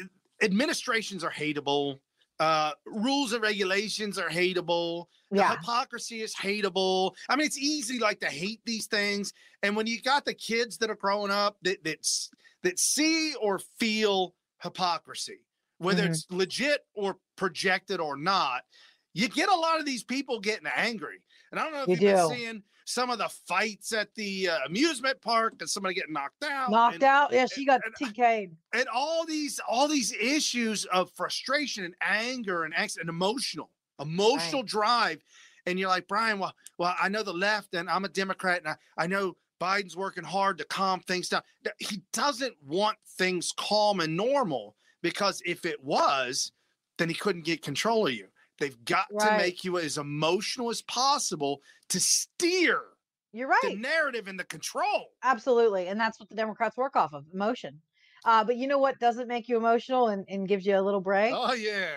administrations are hateable uh rules and regulations are hateable the Yeah. hypocrisy is hateable i mean it's easy like to hate these things and when you got the kids that are growing up that that, that see or feel hypocrisy whether Mhm. it's legit or projected or not you get a lot of these people getting angry and i don't know if You have been seeing some of the fights at the uh, amusement park and somebody getting knocked out Knocked and, out. Yeah, she got and- TK'd. and all these all these issues of frustration and anger and angst and emotional emotional drive and you're like brian well well i know the left and i'm a democrat and i, I know biden's working hard to calm things down he doesn't want things calm and normal because if it was then he couldn't get control of you they've got to make you as emotional as possible to steer You're right. the narrative and the control Absolutely. And that's what the Democrats work off of emotion. Uh, but you know what doesn't make you emotional and, and gives you a little break? Oh yeah.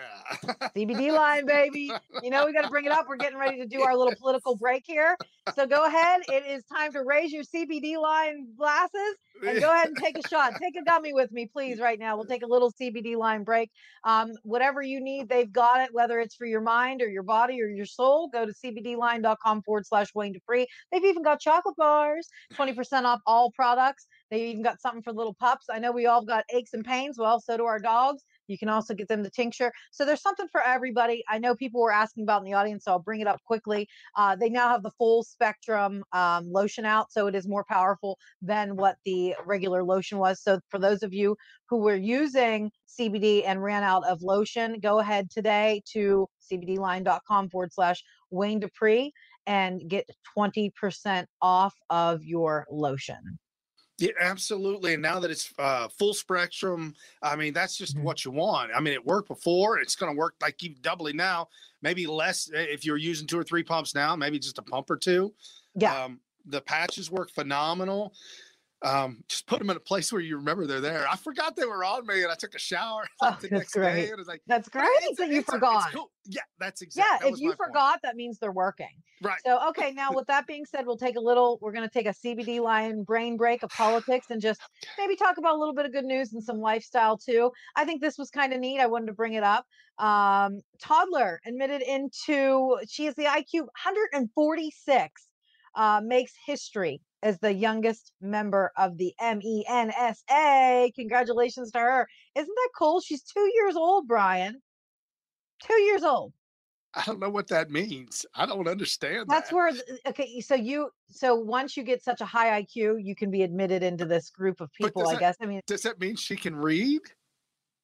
CBD line, baby. You know, we got to bring it up. We're getting ready to do our little political break here. So go ahead. It is time to raise your CBD line glasses and go ahead and take a shot. Take a gummy with me, please, right now. We'll take a little CBD line break. Um, whatever you need, they've got it, whether it's for your mind or your body or your soul. Go to cbdline.com forward slash Wayne Dupree. They've even got chocolate bars, 20% off all products. They even got something for little pups. I know we all got aches and pains. Well, so do our dogs. You can also get them the tincture. So there's something for everybody. I know people were asking about in the audience, so I'll bring it up quickly. Uh, they now have the full spectrum um, lotion out, so it is more powerful than what the regular lotion was. So for those of you who were using CBD and ran out of lotion, go ahead today to cbdline.com forward slash Wayne Dupree and get 20% off of your lotion. Yeah, absolutely. And now that it's uh, full spectrum, I mean, that's just Mhm. what you want. I mean, it worked before. It's going to work like even doubly now. Maybe less eh, if you're using two or three pumps now. Maybe just a pump or two. Yeah. Um, the patches work phenomenal. Um, just put them in a place where you remember they're there. I forgot they were on me, and I took a shower Oh, the that's next day, great. and was like, That's great it's- that you it's a- it's forgot. cool. Yeah, that's Yeah, exactly. that if you my point. forgot, that means they're working. right? So, okay, now with that being said, we'll take a little, we're going to take a CBD line brain break of politics and just maybe talk about a little bit of good news and some lifestyle too. I think this was kind of neat. I wanted to bring it up. Um, toddler admitted into, she is the IQ 146, uh, makes history as the youngest member of the MENSA. Congratulations to her. Isn't that cool? She's two years old, Brian. Two years old. I don't know what that means. I don't understand. That's that. where uh, okay, so you so once you get such a high IQ, you can be admitted into this group of people, I that- guess. I mean, Does that mean she can read?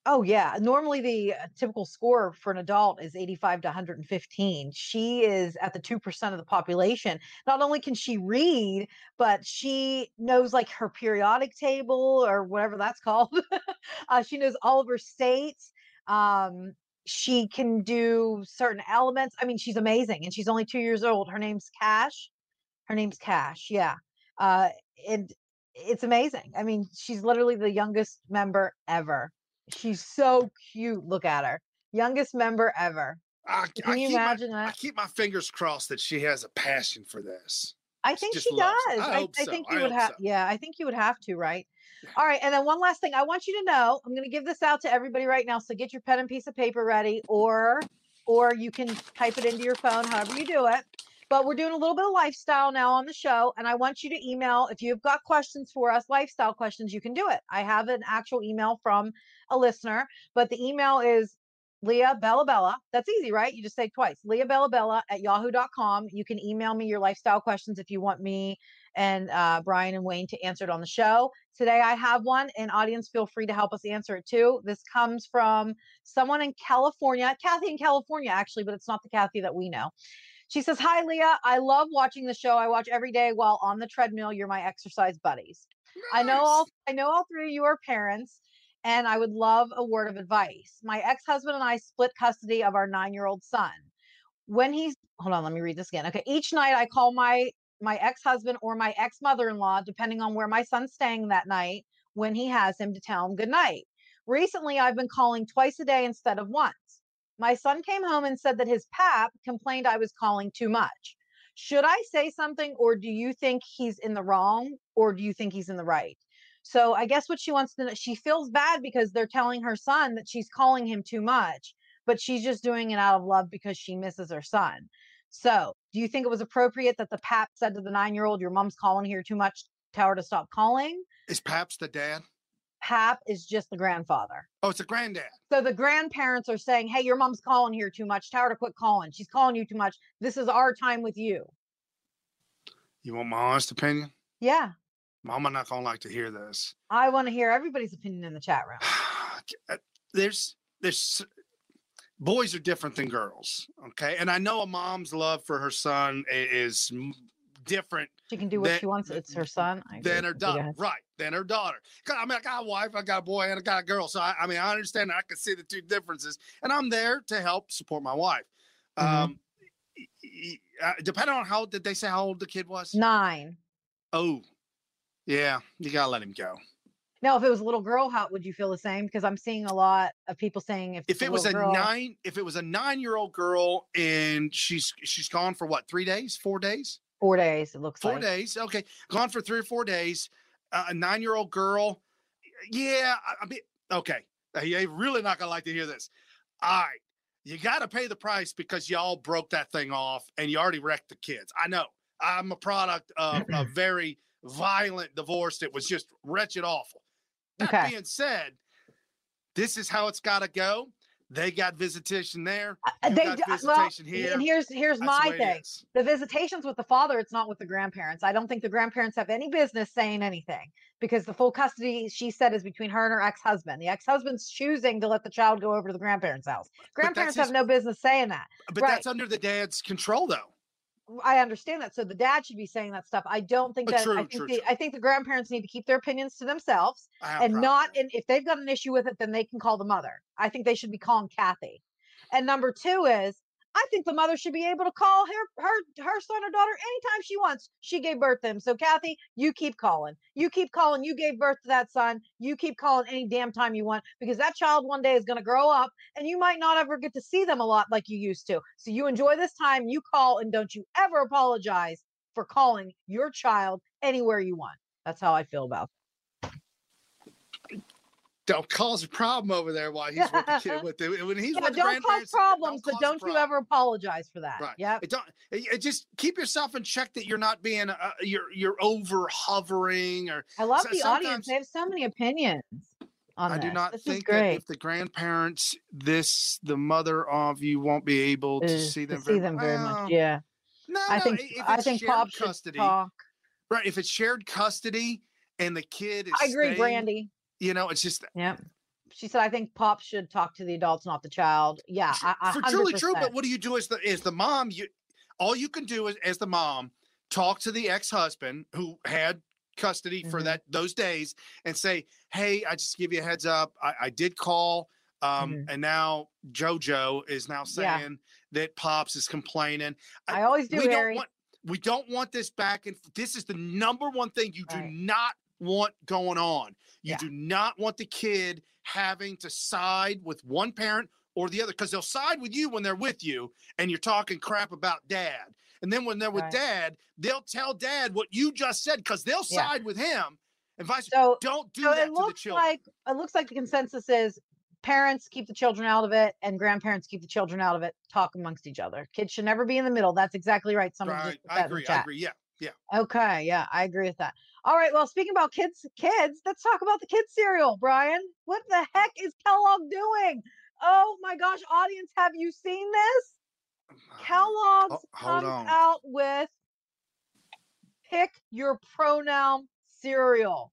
Oh yeah, normally the uh, typical score for an adult is 85 to 115. She is at the 2% of the population. Not only can she read, but she knows like her periodic table or whatever that's called. uh, she knows all of her states. Um she can do certain elements. I mean, she's amazing and she's only 2 years old. Her name's Cash. Her name's Cash. Yeah. Uh, and it's amazing. I mean, she's literally the youngest member ever. She's so cute. Look at her. Youngest member ever. I, Can I you keep my- imagine I keep my fingers crossed that she has a passion for this. I think just she does. I I, I think you would have. so. Yeah, I think you would have to, right? All right. And then one last thing, I want you to know. I'm going to give this out to everybody right now. So get your pen and piece of paper ready, or or you can type it into your phone, however you do it. But we're doing a little bit of lifestyle now on the show, and I want you to email if you've got questions for us, lifestyle questions. You can do it. I have an actual email from a listener, but the email is Leah Bella Bella. That's easy, right? You just say it twice. Leah Bella Bella at yahoo.com. You can email me your lifestyle questions if you want me and uh, Brian and Wayne to answer it on the show. Today I have one, and audience, feel free to help us answer it too. This comes from someone in California, Kathy in California, actually, but it's not the Kathy that we know. She says, Hi, Leah. I love watching the show. I watch every day while on the treadmill. You're my exercise buddies. I know all I know all three of you are parents, and I would love a word of advice. My ex-husband and I split custody of our nine-year-old son. When he's hold on, let me read this again. Okay, each night I call my my ex-husband or my ex-mother-in-law, depending on where my son's staying that night, when he has him to tell him good night. Recently, I've been calling twice a day instead of once. My son came home and said that his pap complained I was calling too much. Should I say something, or do you think he's in the wrong, or do you think he's in the right? So I guess what she wants to know, she feels bad because they're telling her son that she's calling him too much, but she's just doing it out of love because she misses her son. So, do you think it was appropriate that the pap said to the nine year old, Your mom's calling here too much, tell her to stop calling? Is Paps the dad? Pap is just the grandfather. Oh, it's a granddad. So the grandparents are saying, Hey, your mom's calling here too much. Tell her to quit calling. She's calling you too much. This is our time with you. You want my honest opinion? Yeah. Mama not gonna like to hear this. I want to hear everybody's opinion in the chat room. Uh, there's there's boys are different than girls okay and i know a mom's love for her son is different She can do what That- she wants. It's her son. I than her daughter right than her daughter. i mean i got a wife i got a boy and i got a girl so i, I mean i understand i can see the two differences and i'm there to help support my wife Mhm. um uh, depending on how did they say how old the kid was Nine. oh yeah you gotta let him go Now, if it was a little girl, how would you feel the same? Because I'm seeing a lot of people saying if, If it was a girl- nine, if it was a nine-year-old girl and she's she's gone for what three days, four days, four days, it looks four like. days, okay, gone for three or four days, uh, a nine-year-old girl, yeah, I, I mean, okay, uh, you're really not gonna like to hear this. All right, you got to pay the price because y'all broke that thing off and you already wrecked the kids. I know. I'm a product of a very violent divorce that was just wretched awful. That Okay. being said, this is how it's got to go. They got visitation there. Uh, They got uh, visitation well, here. and here's here's That's my thing. The visitations with the father, it's not with the grandparents. I don't think the grandparents have any business saying anything because the full custody, she said, is between her and her ex-husband. The ex-husband's choosing to let the child go over to the grandparents' house. Grandparents have no business saying that. But right. that's under the dad's control, though. I understand that. So the dad should be saying that stuff. I don't think Uh, that. true, I think true, the true. I think the grandparents need to keep their opinions to themselves I have a and not. And if they've got an issue with it, then they can call the mother. I think they should be calling Kathy. And number two is, I think the mother should be able to call her her her son or daughter anytime she wants. She gave birth to him. So Kathy, you keep calling. You keep calling. You gave birth to that son. You keep calling any damn time you want because that child one day is going to grow up and you might not ever get to see them a lot like you used to. So you enjoy this time. You call and don't you ever apologize for calling your child anywhere you want. That's how I feel about. Don't cause a problem over there while he's with the kid. With the, when he's Yeah, with the don't cause problems, but cause a don't you ever apologize for that. Right. Yeah. It don't it, just keep yourself in check that you're not being uh, you're you're over hovering or I love so- the audience. They have so many opinions on I do not this is think that if the grandparents this the mother of you won't be able to is see them to see them very well, much. Yeah. No, I no, think i- think shared Pop should custody, talk. right? If it's shared custody and the kid is I agree, staying, Brandy. You know, it's just yeah. She said, "I think Pop should talk to the adults, not the child." Yeah, I, I, for truly true. But what do you do as the as the mom? You all you can do is as the mom talk to the ex husband who had custody for Mhm. that those days and say, "Hey, I just give you a heads up. I, I did call, um, Mhm. and now JoJo is now Yeah. saying that Pops is complaining. I- I always do, we Harry. don't want we don't want this back and this is the number one thing you do not want going on you Yeah. do not want the kid having to side with one parent or the other because they'll side with you when they're with you and you're talking crap about dad and then when they're with Right. dad they'll tell dad what you just said because they'll Yeah. side with him and vice So, don't do so that it to the looks children like it looks like the consensus is parents keep the children out of it and grandparents keep the children out of it. Talk amongst each other. Kids should never be in the middle. That's exactly right. Someone right i that in the agree i agree yeah yeah Okay, yeah, I agree with that. All right, well, speaking about kids, kids, let's talk about the kids cereal, Brian. What the heck is Kellogg doing? Oh my gosh, audience, have you seen this? Kellogg's ho- hold comes on. out with pick your pronoun cereal.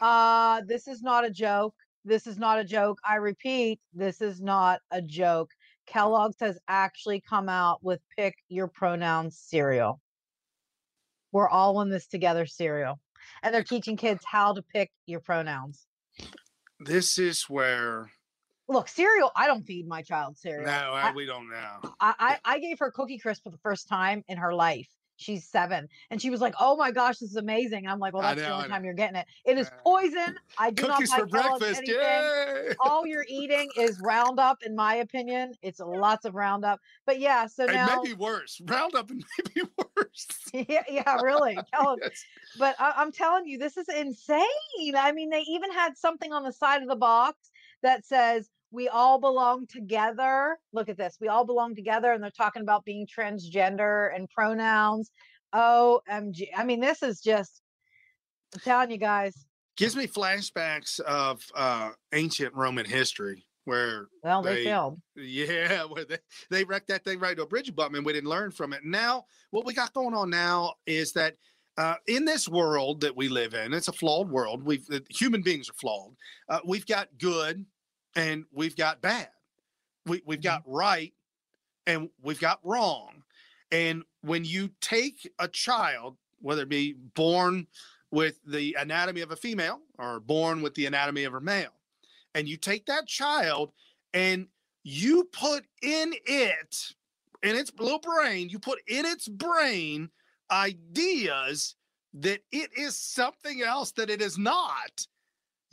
Uh, this is not a joke. This is not a joke. I repeat, this is not a joke. Kellogg's has actually come out with pick your pronoun cereal. We're all in this together cereal. And they're teaching kids how to pick your pronouns. this is where Look, cereal, I don't feed my child cereal. no I- I, we don't know I, I, I gave her Cookie Crisp for the first time in her life. She's seven. And she was like, Oh my gosh, this is amazing. I'm like, Well, that's the only time you're getting it. It is poison. I do cookies not for buy breakfast anything. yay All you're eating is Roundup, in my opinion. It's lots of Roundup. But yeah, so It now, it may be worse. Roundup and maybe worse. yeah, yeah, really. Yes. but I, I'm telling you, this is insane. I mean, they even had something on the side of the box that says, we all belong together. Look at this. We all belong together. And they're talking about being transgender and pronouns. OMG. I mean, this is just, I'm telling you guys. Gives me flashbacks of uh, ancient Roman history where, Well, they, They- failed. yeah, where they, they wrecked that thing right to a bridge abutment. We didn't learn from it. Now, what we got going on now is that uh, in this world that we live in, it's a flawed world. We've uh, human beings are flawed. Uh, we've got good and we've got bad. We, we've mm-hmm. got right and we've got wrong. And when you take a child, whether it be born with the anatomy of a female or born with the anatomy of a male, and you take that child and you put in it, in its little brain, you put in its brain ideas that it is something else that it is not.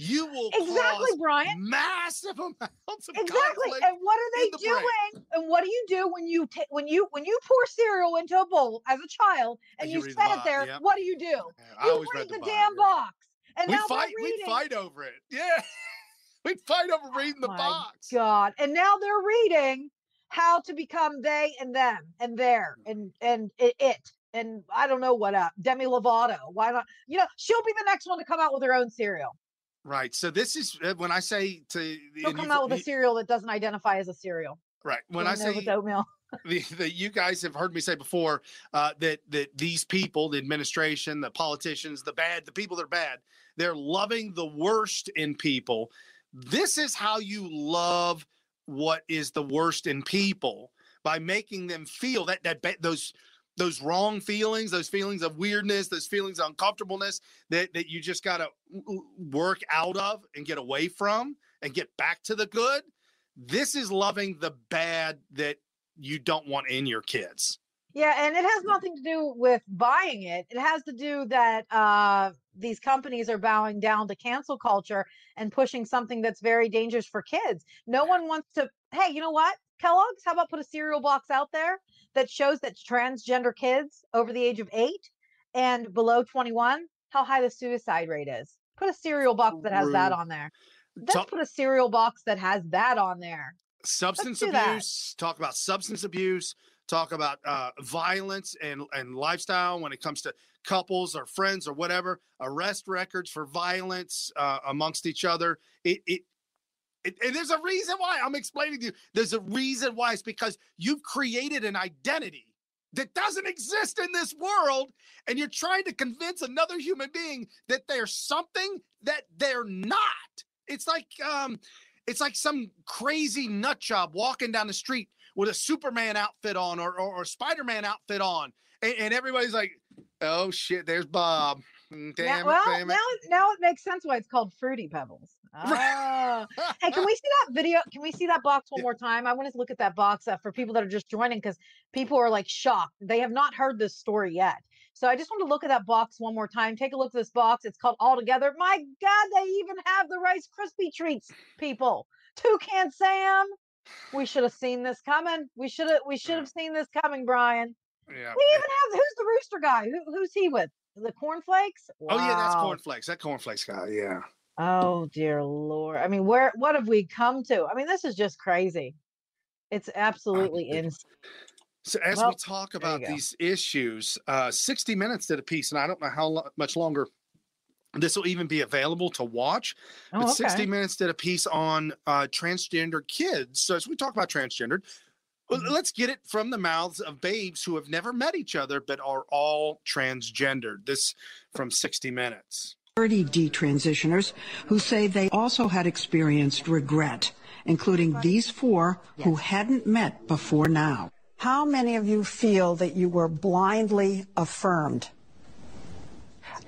You will Exactly, Brian. massive amounts of Exactly. And what are they the brain. doing? And what do you do when you when you when you pour cereal into a bowl as a child and And you, you the set it there? yep. What do you do? Yeah, I You read the, the damn box. And we now fight. We'd fight over it. Yeah, we'd fight over reading the my box. God. And now they're reading how to become they and them and their Mm. and and it, it and I don't know what up. Demi Lovato. Why not? You know, she'll be the next one to come out with her own cereal. Right. So this is uh, when I say to She'll come out with a cereal that doesn't identify as a cereal. right when I say with oatmeal. the, the you guys have heard me say before uh, that that these people, the administration, the politicians, the bad, the people that are bad, they're loving the worst in people. This is how you love what is the worst in people by making them feel that that those those wrong feelings, those feelings of weirdness, those feelings of uncomfortableness that that you just got to work out of and get away from and get back to the good. This is loving the bad that you don't want in your kids. Yeah, and it has nothing to do with buying it. It has to do that uh, these companies are bowing down to cancel culture and pushing something that's very dangerous for kids. No one wants to. Hey, you know what, Kellogg's? How about put a cereal box out there that shows that transgender kids over the age of eight and below 21, how high the suicide rate is? Put a cereal box that has that on there. Let's Talk- put a cereal box that has that on there. substance do that. abuse talk about substance abuse talk about uh, violence and, and lifestyle when it comes to couples or friends or whatever arrest records for violence uh, amongst each other it, it it, and there's a reason why I'm explaining to you. There's a reason why. It's because you've created an identity that doesn't exist in this world, and you're trying to convince another human being that they're something that they're not. It's like um, it's like some crazy nut job walking down the street with a Superman outfit on or or, or Spider-Man outfit on, and, and everybody's like, "Oh shit, there's Bob." Mm, Damn Now- well, damn now now it makes sense why it's called Fruity Pebbles. Oh. hey, can we see that video? Can we see that box one more time? I want to look at that box uh, for people that are just joining because people are like shocked. They have not heard this story yet. So I just want to look at that box one more time. Take a look at this box. It's called All Together. My God, they even have the Rice Krispie treats, people. Toucan Sam. We should have seen this coming. We should have. We should have seen this coming, Brian. yeah. We even have who's the rooster guy? Who, who's he with? The cornflakes? Oh yeah, that's Wow. cornflakes. That cornflakes guy. Yeah. Oh dear lord. I mean, where what have we come to? I mean, this is just crazy. It's absolutely insane. So as Well, we talk about these issues, uh, 60 Minutes did a piece, and I don't know how lo- much longer this will even be available to watch. But Oh, 60. Minutes did a piece on uh, transgender kids. So as we talk about transgendered. Mm-hmm. let's get it from the mouths of babes who have never met each other but are all transgendered. This from 60 Minutes. 30 detransitioners who say they also had experienced regret, including these four who hadn't met before now. How many of you feel that you were blindly affirmed?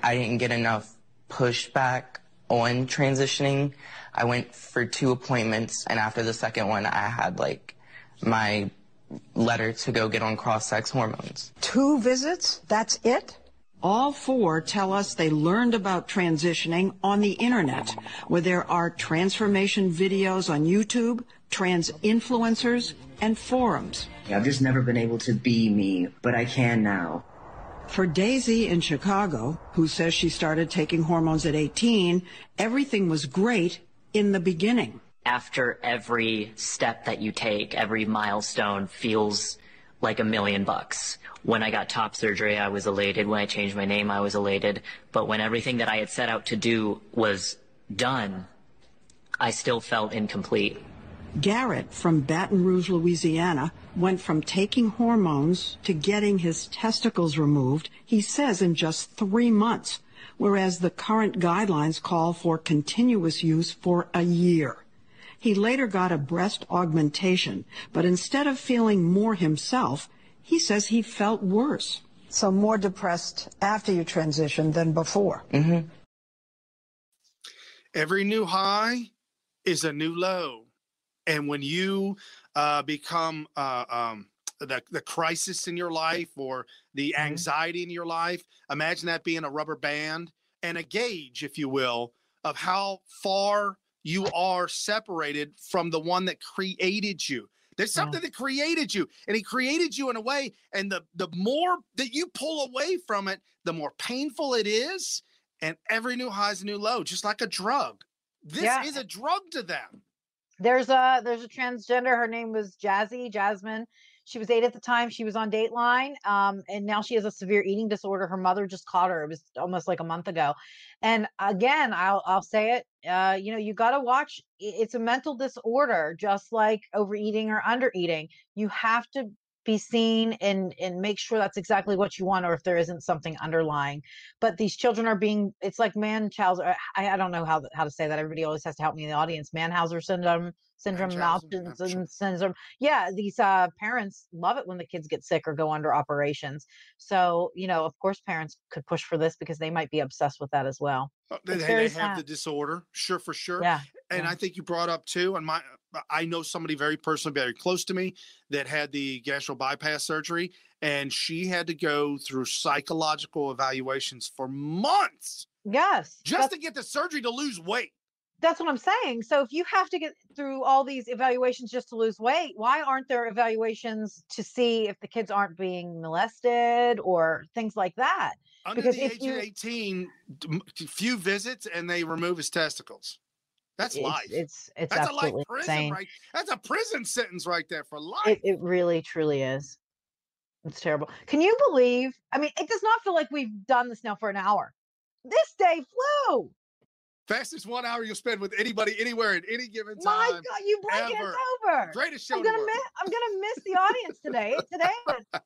I didn't get enough pushback on transitioning. I went for two appointments, and after the second one, I had like my letter to go get on cross sex hormones. Two visits? That's it? All four tell us they learned about transitioning on the internet, where there are transformation videos on YouTube, trans influencers, and forums. I've just never been able to be me, but I can now. For Daisy in Chicago, who says she started taking hormones at 18, everything was great in the beginning. After every step that you take, every milestone feels like a million bucks. When I got top surgery, I was elated. When I changed my name, I was elated. But when everything that I had set out to do was done, I still felt incomplete. Garrett from Baton Rouge, Louisiana, went from taking hormones to getting his testicles removed, he says in just three months, whereas the current guidelines call for continuous use for a year. He later got a breast augmentation, but instead of feeling more himself, he says he felt worse. So more depressed after you transitioned than before. Mm-hmm. every new high is a new low and when you uh, become uh, um, the, the crisis in your life or the anxiety in your life imagine that being a rubber band and a gauge if you will of how far you are separated from the one that created you. There's Yeah. something that created you, and he created you in a way. And the the more that you pull away from it, the more painful it is. And every new high is a new low, just like a drug. This Yeah. is a drug to them. There's a there's a transgender. Her name was Jazzy Jasmine. She was eight at the time. She was on Dateline, um, and now she has a severe eating disorder. Her mother just caught her. It was almost like a month ago. And again, I'll I'll say it. Uh, you know, you got to watch. It's a mental disorder, just like overeating or undereating. You have to be seen and and make sure that's exactly what you want, or if there isn't something underlying. But these children are being. It's like Manchauser. I, I don't know how how to say that. Everybody always has to help me in the audience. Manhauser syndrome, syndrome, Munchausen syndrome. Yeah, these uh, parents love it when the kids get sick or go under operations. So you know, of course, parents could push for this because they might be obsessed with that as well. Uh, They, they have the disorder, sure for sure. Yeah, And yeah. I think you brought up too, and my I know somebody very personally, very close to me, that had the gastro bypass surgery, and she had to go through psychological evaluations for months Yes, just to get the surgery to lose weight. that's what I'm saying. So if you have to get through all these evaluations just to lose weight, why aren't there evaluations to see if the kids aren't being molested or things like that? Under Because the if age you- of 18, few visits and they remove his testicles. That's It's life. it's it's That's a life absolutely prison, insane. right? That's a prison sentence right there for life. It, it really truly is. It's terrible. Can you believe? I mean, it does not feel like we've done this now for an hour. This day flew. Fastest one hour you'll spend with anybody, anywhere, at any given time. My God, you and ever. it's over. Greatest show I'm gonna miss. I'm gonna miss the audience today. Today,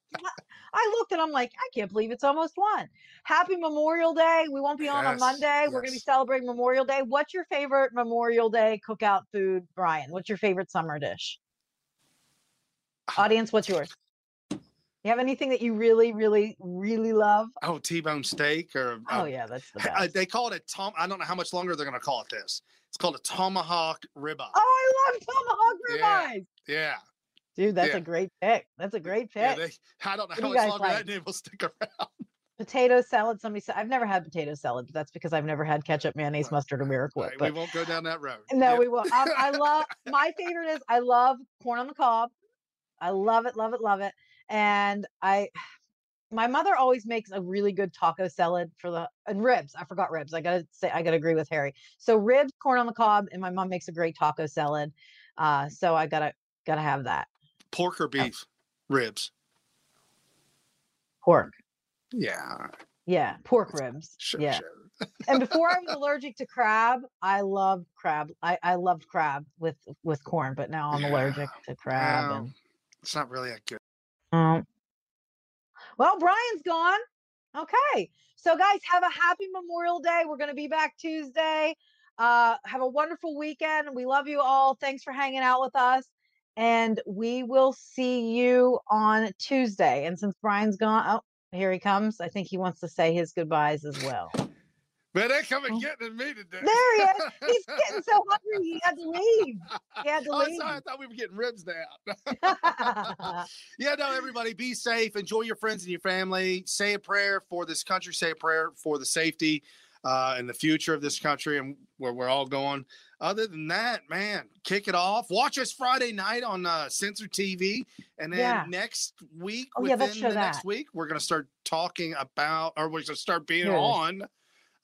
I looked and I'm like, I can't believe it's almost one. Happy Memorial Day. We won't be on on Yes, Monday. We're gonna be celebrating Memorial Day. What's your favorite Memorial Day cookout food, Brian? What's your favorite summer dish? Ah. Audience, what's yours? You have anything that you really, really, really love? Oh, T-bone steak or Oh uh, yeah, that's the uh, best. they call it a tom. I don't know how much longer they're going to call it this. It's called a tomahawk ribeye. Oh, I love tomahawk Yeah. ribeyes. Yeah, Dude, that's Yeah. a great pick. That's a great pick. yeah. They, I don't know What how you much longer like? that name will stick around. potato salad. Somebody said I've never had potato salad, but that's because I've never had ketchup, mayonnaise, mustard, or miracle. Right, we won't go down that road. no, Yeah. we won't. Um, I love my favorite is I love corn on the cob. I love it, love it, love it. And I, my mother always makes a really good taco salad for the and ribs. I forgot ribs. I gotta say I gotta agree with Harry. So ribs, corn on the cob, and my mom makes a great taco salad. Uh, so I gotta gotta have that pork or beef ribs. pork. Yeah, Yeah, pork ribs. sure, yeah. sure. and before I was allergic to crab, I loved crab. I, I loved crab with with corn, but now I'm allergic to crab. And it's not really that good. Um, well, Brian's gone. Okay, so guys, have a happy Memorial Day. We're gonna be back Tuesday. Uh, have a wonderful weekend. We love you all. Thanks for hanging out with us. And we will see you on Tuesday. And since Brian's gone, oh, here he comes. I think he wants to say his goodbyes as well. Man, they come Oh. getting me today. There he is. He's getting so hungry he had to leave. He had to Oh, leave. sorry, I thought we were getting ribs now. yeah, no, everybody be safe. Enjoy your friends and your family. Say a prayer for this country. Say a prayer for the safety uh, and the future of this country and where we're all going. Other than that, man, kick it off. Watch us Friday night on uh, Censor TV. And then Yeah. next week, Oh, yeah, within show the next week, we're going to start talking about, or we're going to start being is. on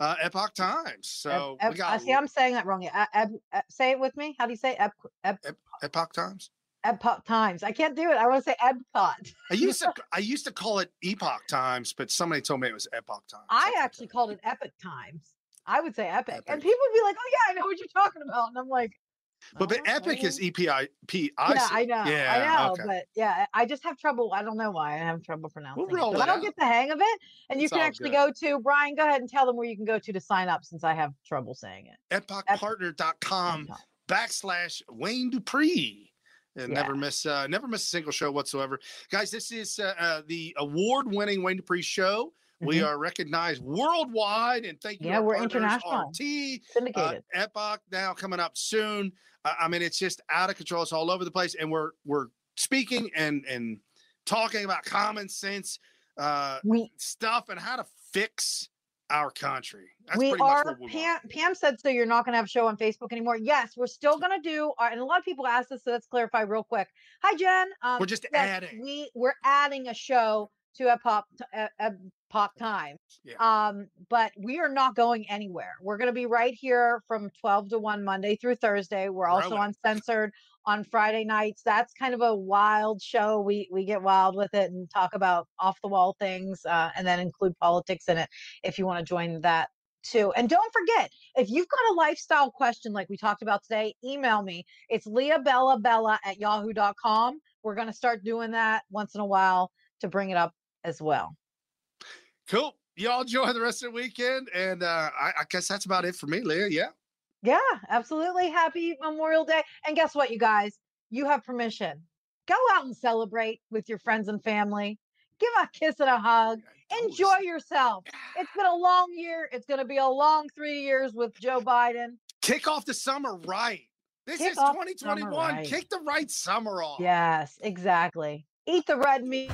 uh, Epoch Times. So Ep- we Ep- I see. I'm saying that wrong. Ep- Ep- say it with me. How do you say Ep- Ep- Epoch Times. Epoch Times? I can't do it. I want to say Epcot. I used to I used to call it Epoch Times, but somebody told me it was Epoch Times. I actually called it Epic Times. I would say Epic, and people would be like, "Oh yeah, I know what you're talking about," and I'm like, But but "Oh, Epic is okay." E I P Yeah, I. I know, Yeah, I know, okay. but yeah, I just have trouble. I don't know why I have trouble pronouncing it. But it I'll out. get the hang of it, and you can actually good. go to Brian. Go ahead and tell them where you can go to to sign up, since I have trouble saying it. epochpartner.com Epcot. backslash Wayne Dupree. And Yeah. never miss uh, never miss a single show whatsoever. Guys, this is uh, uh, the award-winning Wayne Dupree show. We Mhm. are recognized worldwide, and thank you. Yeah, we're international. RT, uh, Syndicated. Epoch now coming up soon. Uh, I mean, it's just out of control. It's all over the place, and we're we're speaking and and talking about common sense uh, we stuff and how to fix our country. That's we pretty are we Pam. Pam said so you're not going to have a show on Facebook anymore. Yes, we're still going to do our, and a lot of people asked us so let's clarify real quick. Hi Jen. Um, We're just yes, adding. We we're adding a show to a pop a, a pop time. Yeah. Um but we are not going anywhere. We're going to be right here from 12 to 1 Monday through Thursday. We're also Growing. on censored on Friday nights. That's kind of a wild show. We we get wild with it and talk about off the wall things uh, and then include politics in it if you want to join that too. And don't forget, if you've got a lifestyle question like we talked about today, email me. It's leahbellabella at yahoo.com. We're going to start doing that once in a while to bring it up as well. Cool. Y'all enjoy the rest of the weekend. And uh, I, I guess that's about it for me, Leah. Yeah. Yeah, absolutely. Happy Memorial Day. And guess what, you guys? You have permission. Go out and celebrate with your friends and family. Give a kiss and a hug. Enjoy yourself. It's been a long year. It's going to be a long three years with Joe Biden. Kick off the summer right. This Kick is off the 2021. right. Kick the right summer off. Yes, exactly. Eat the red meat.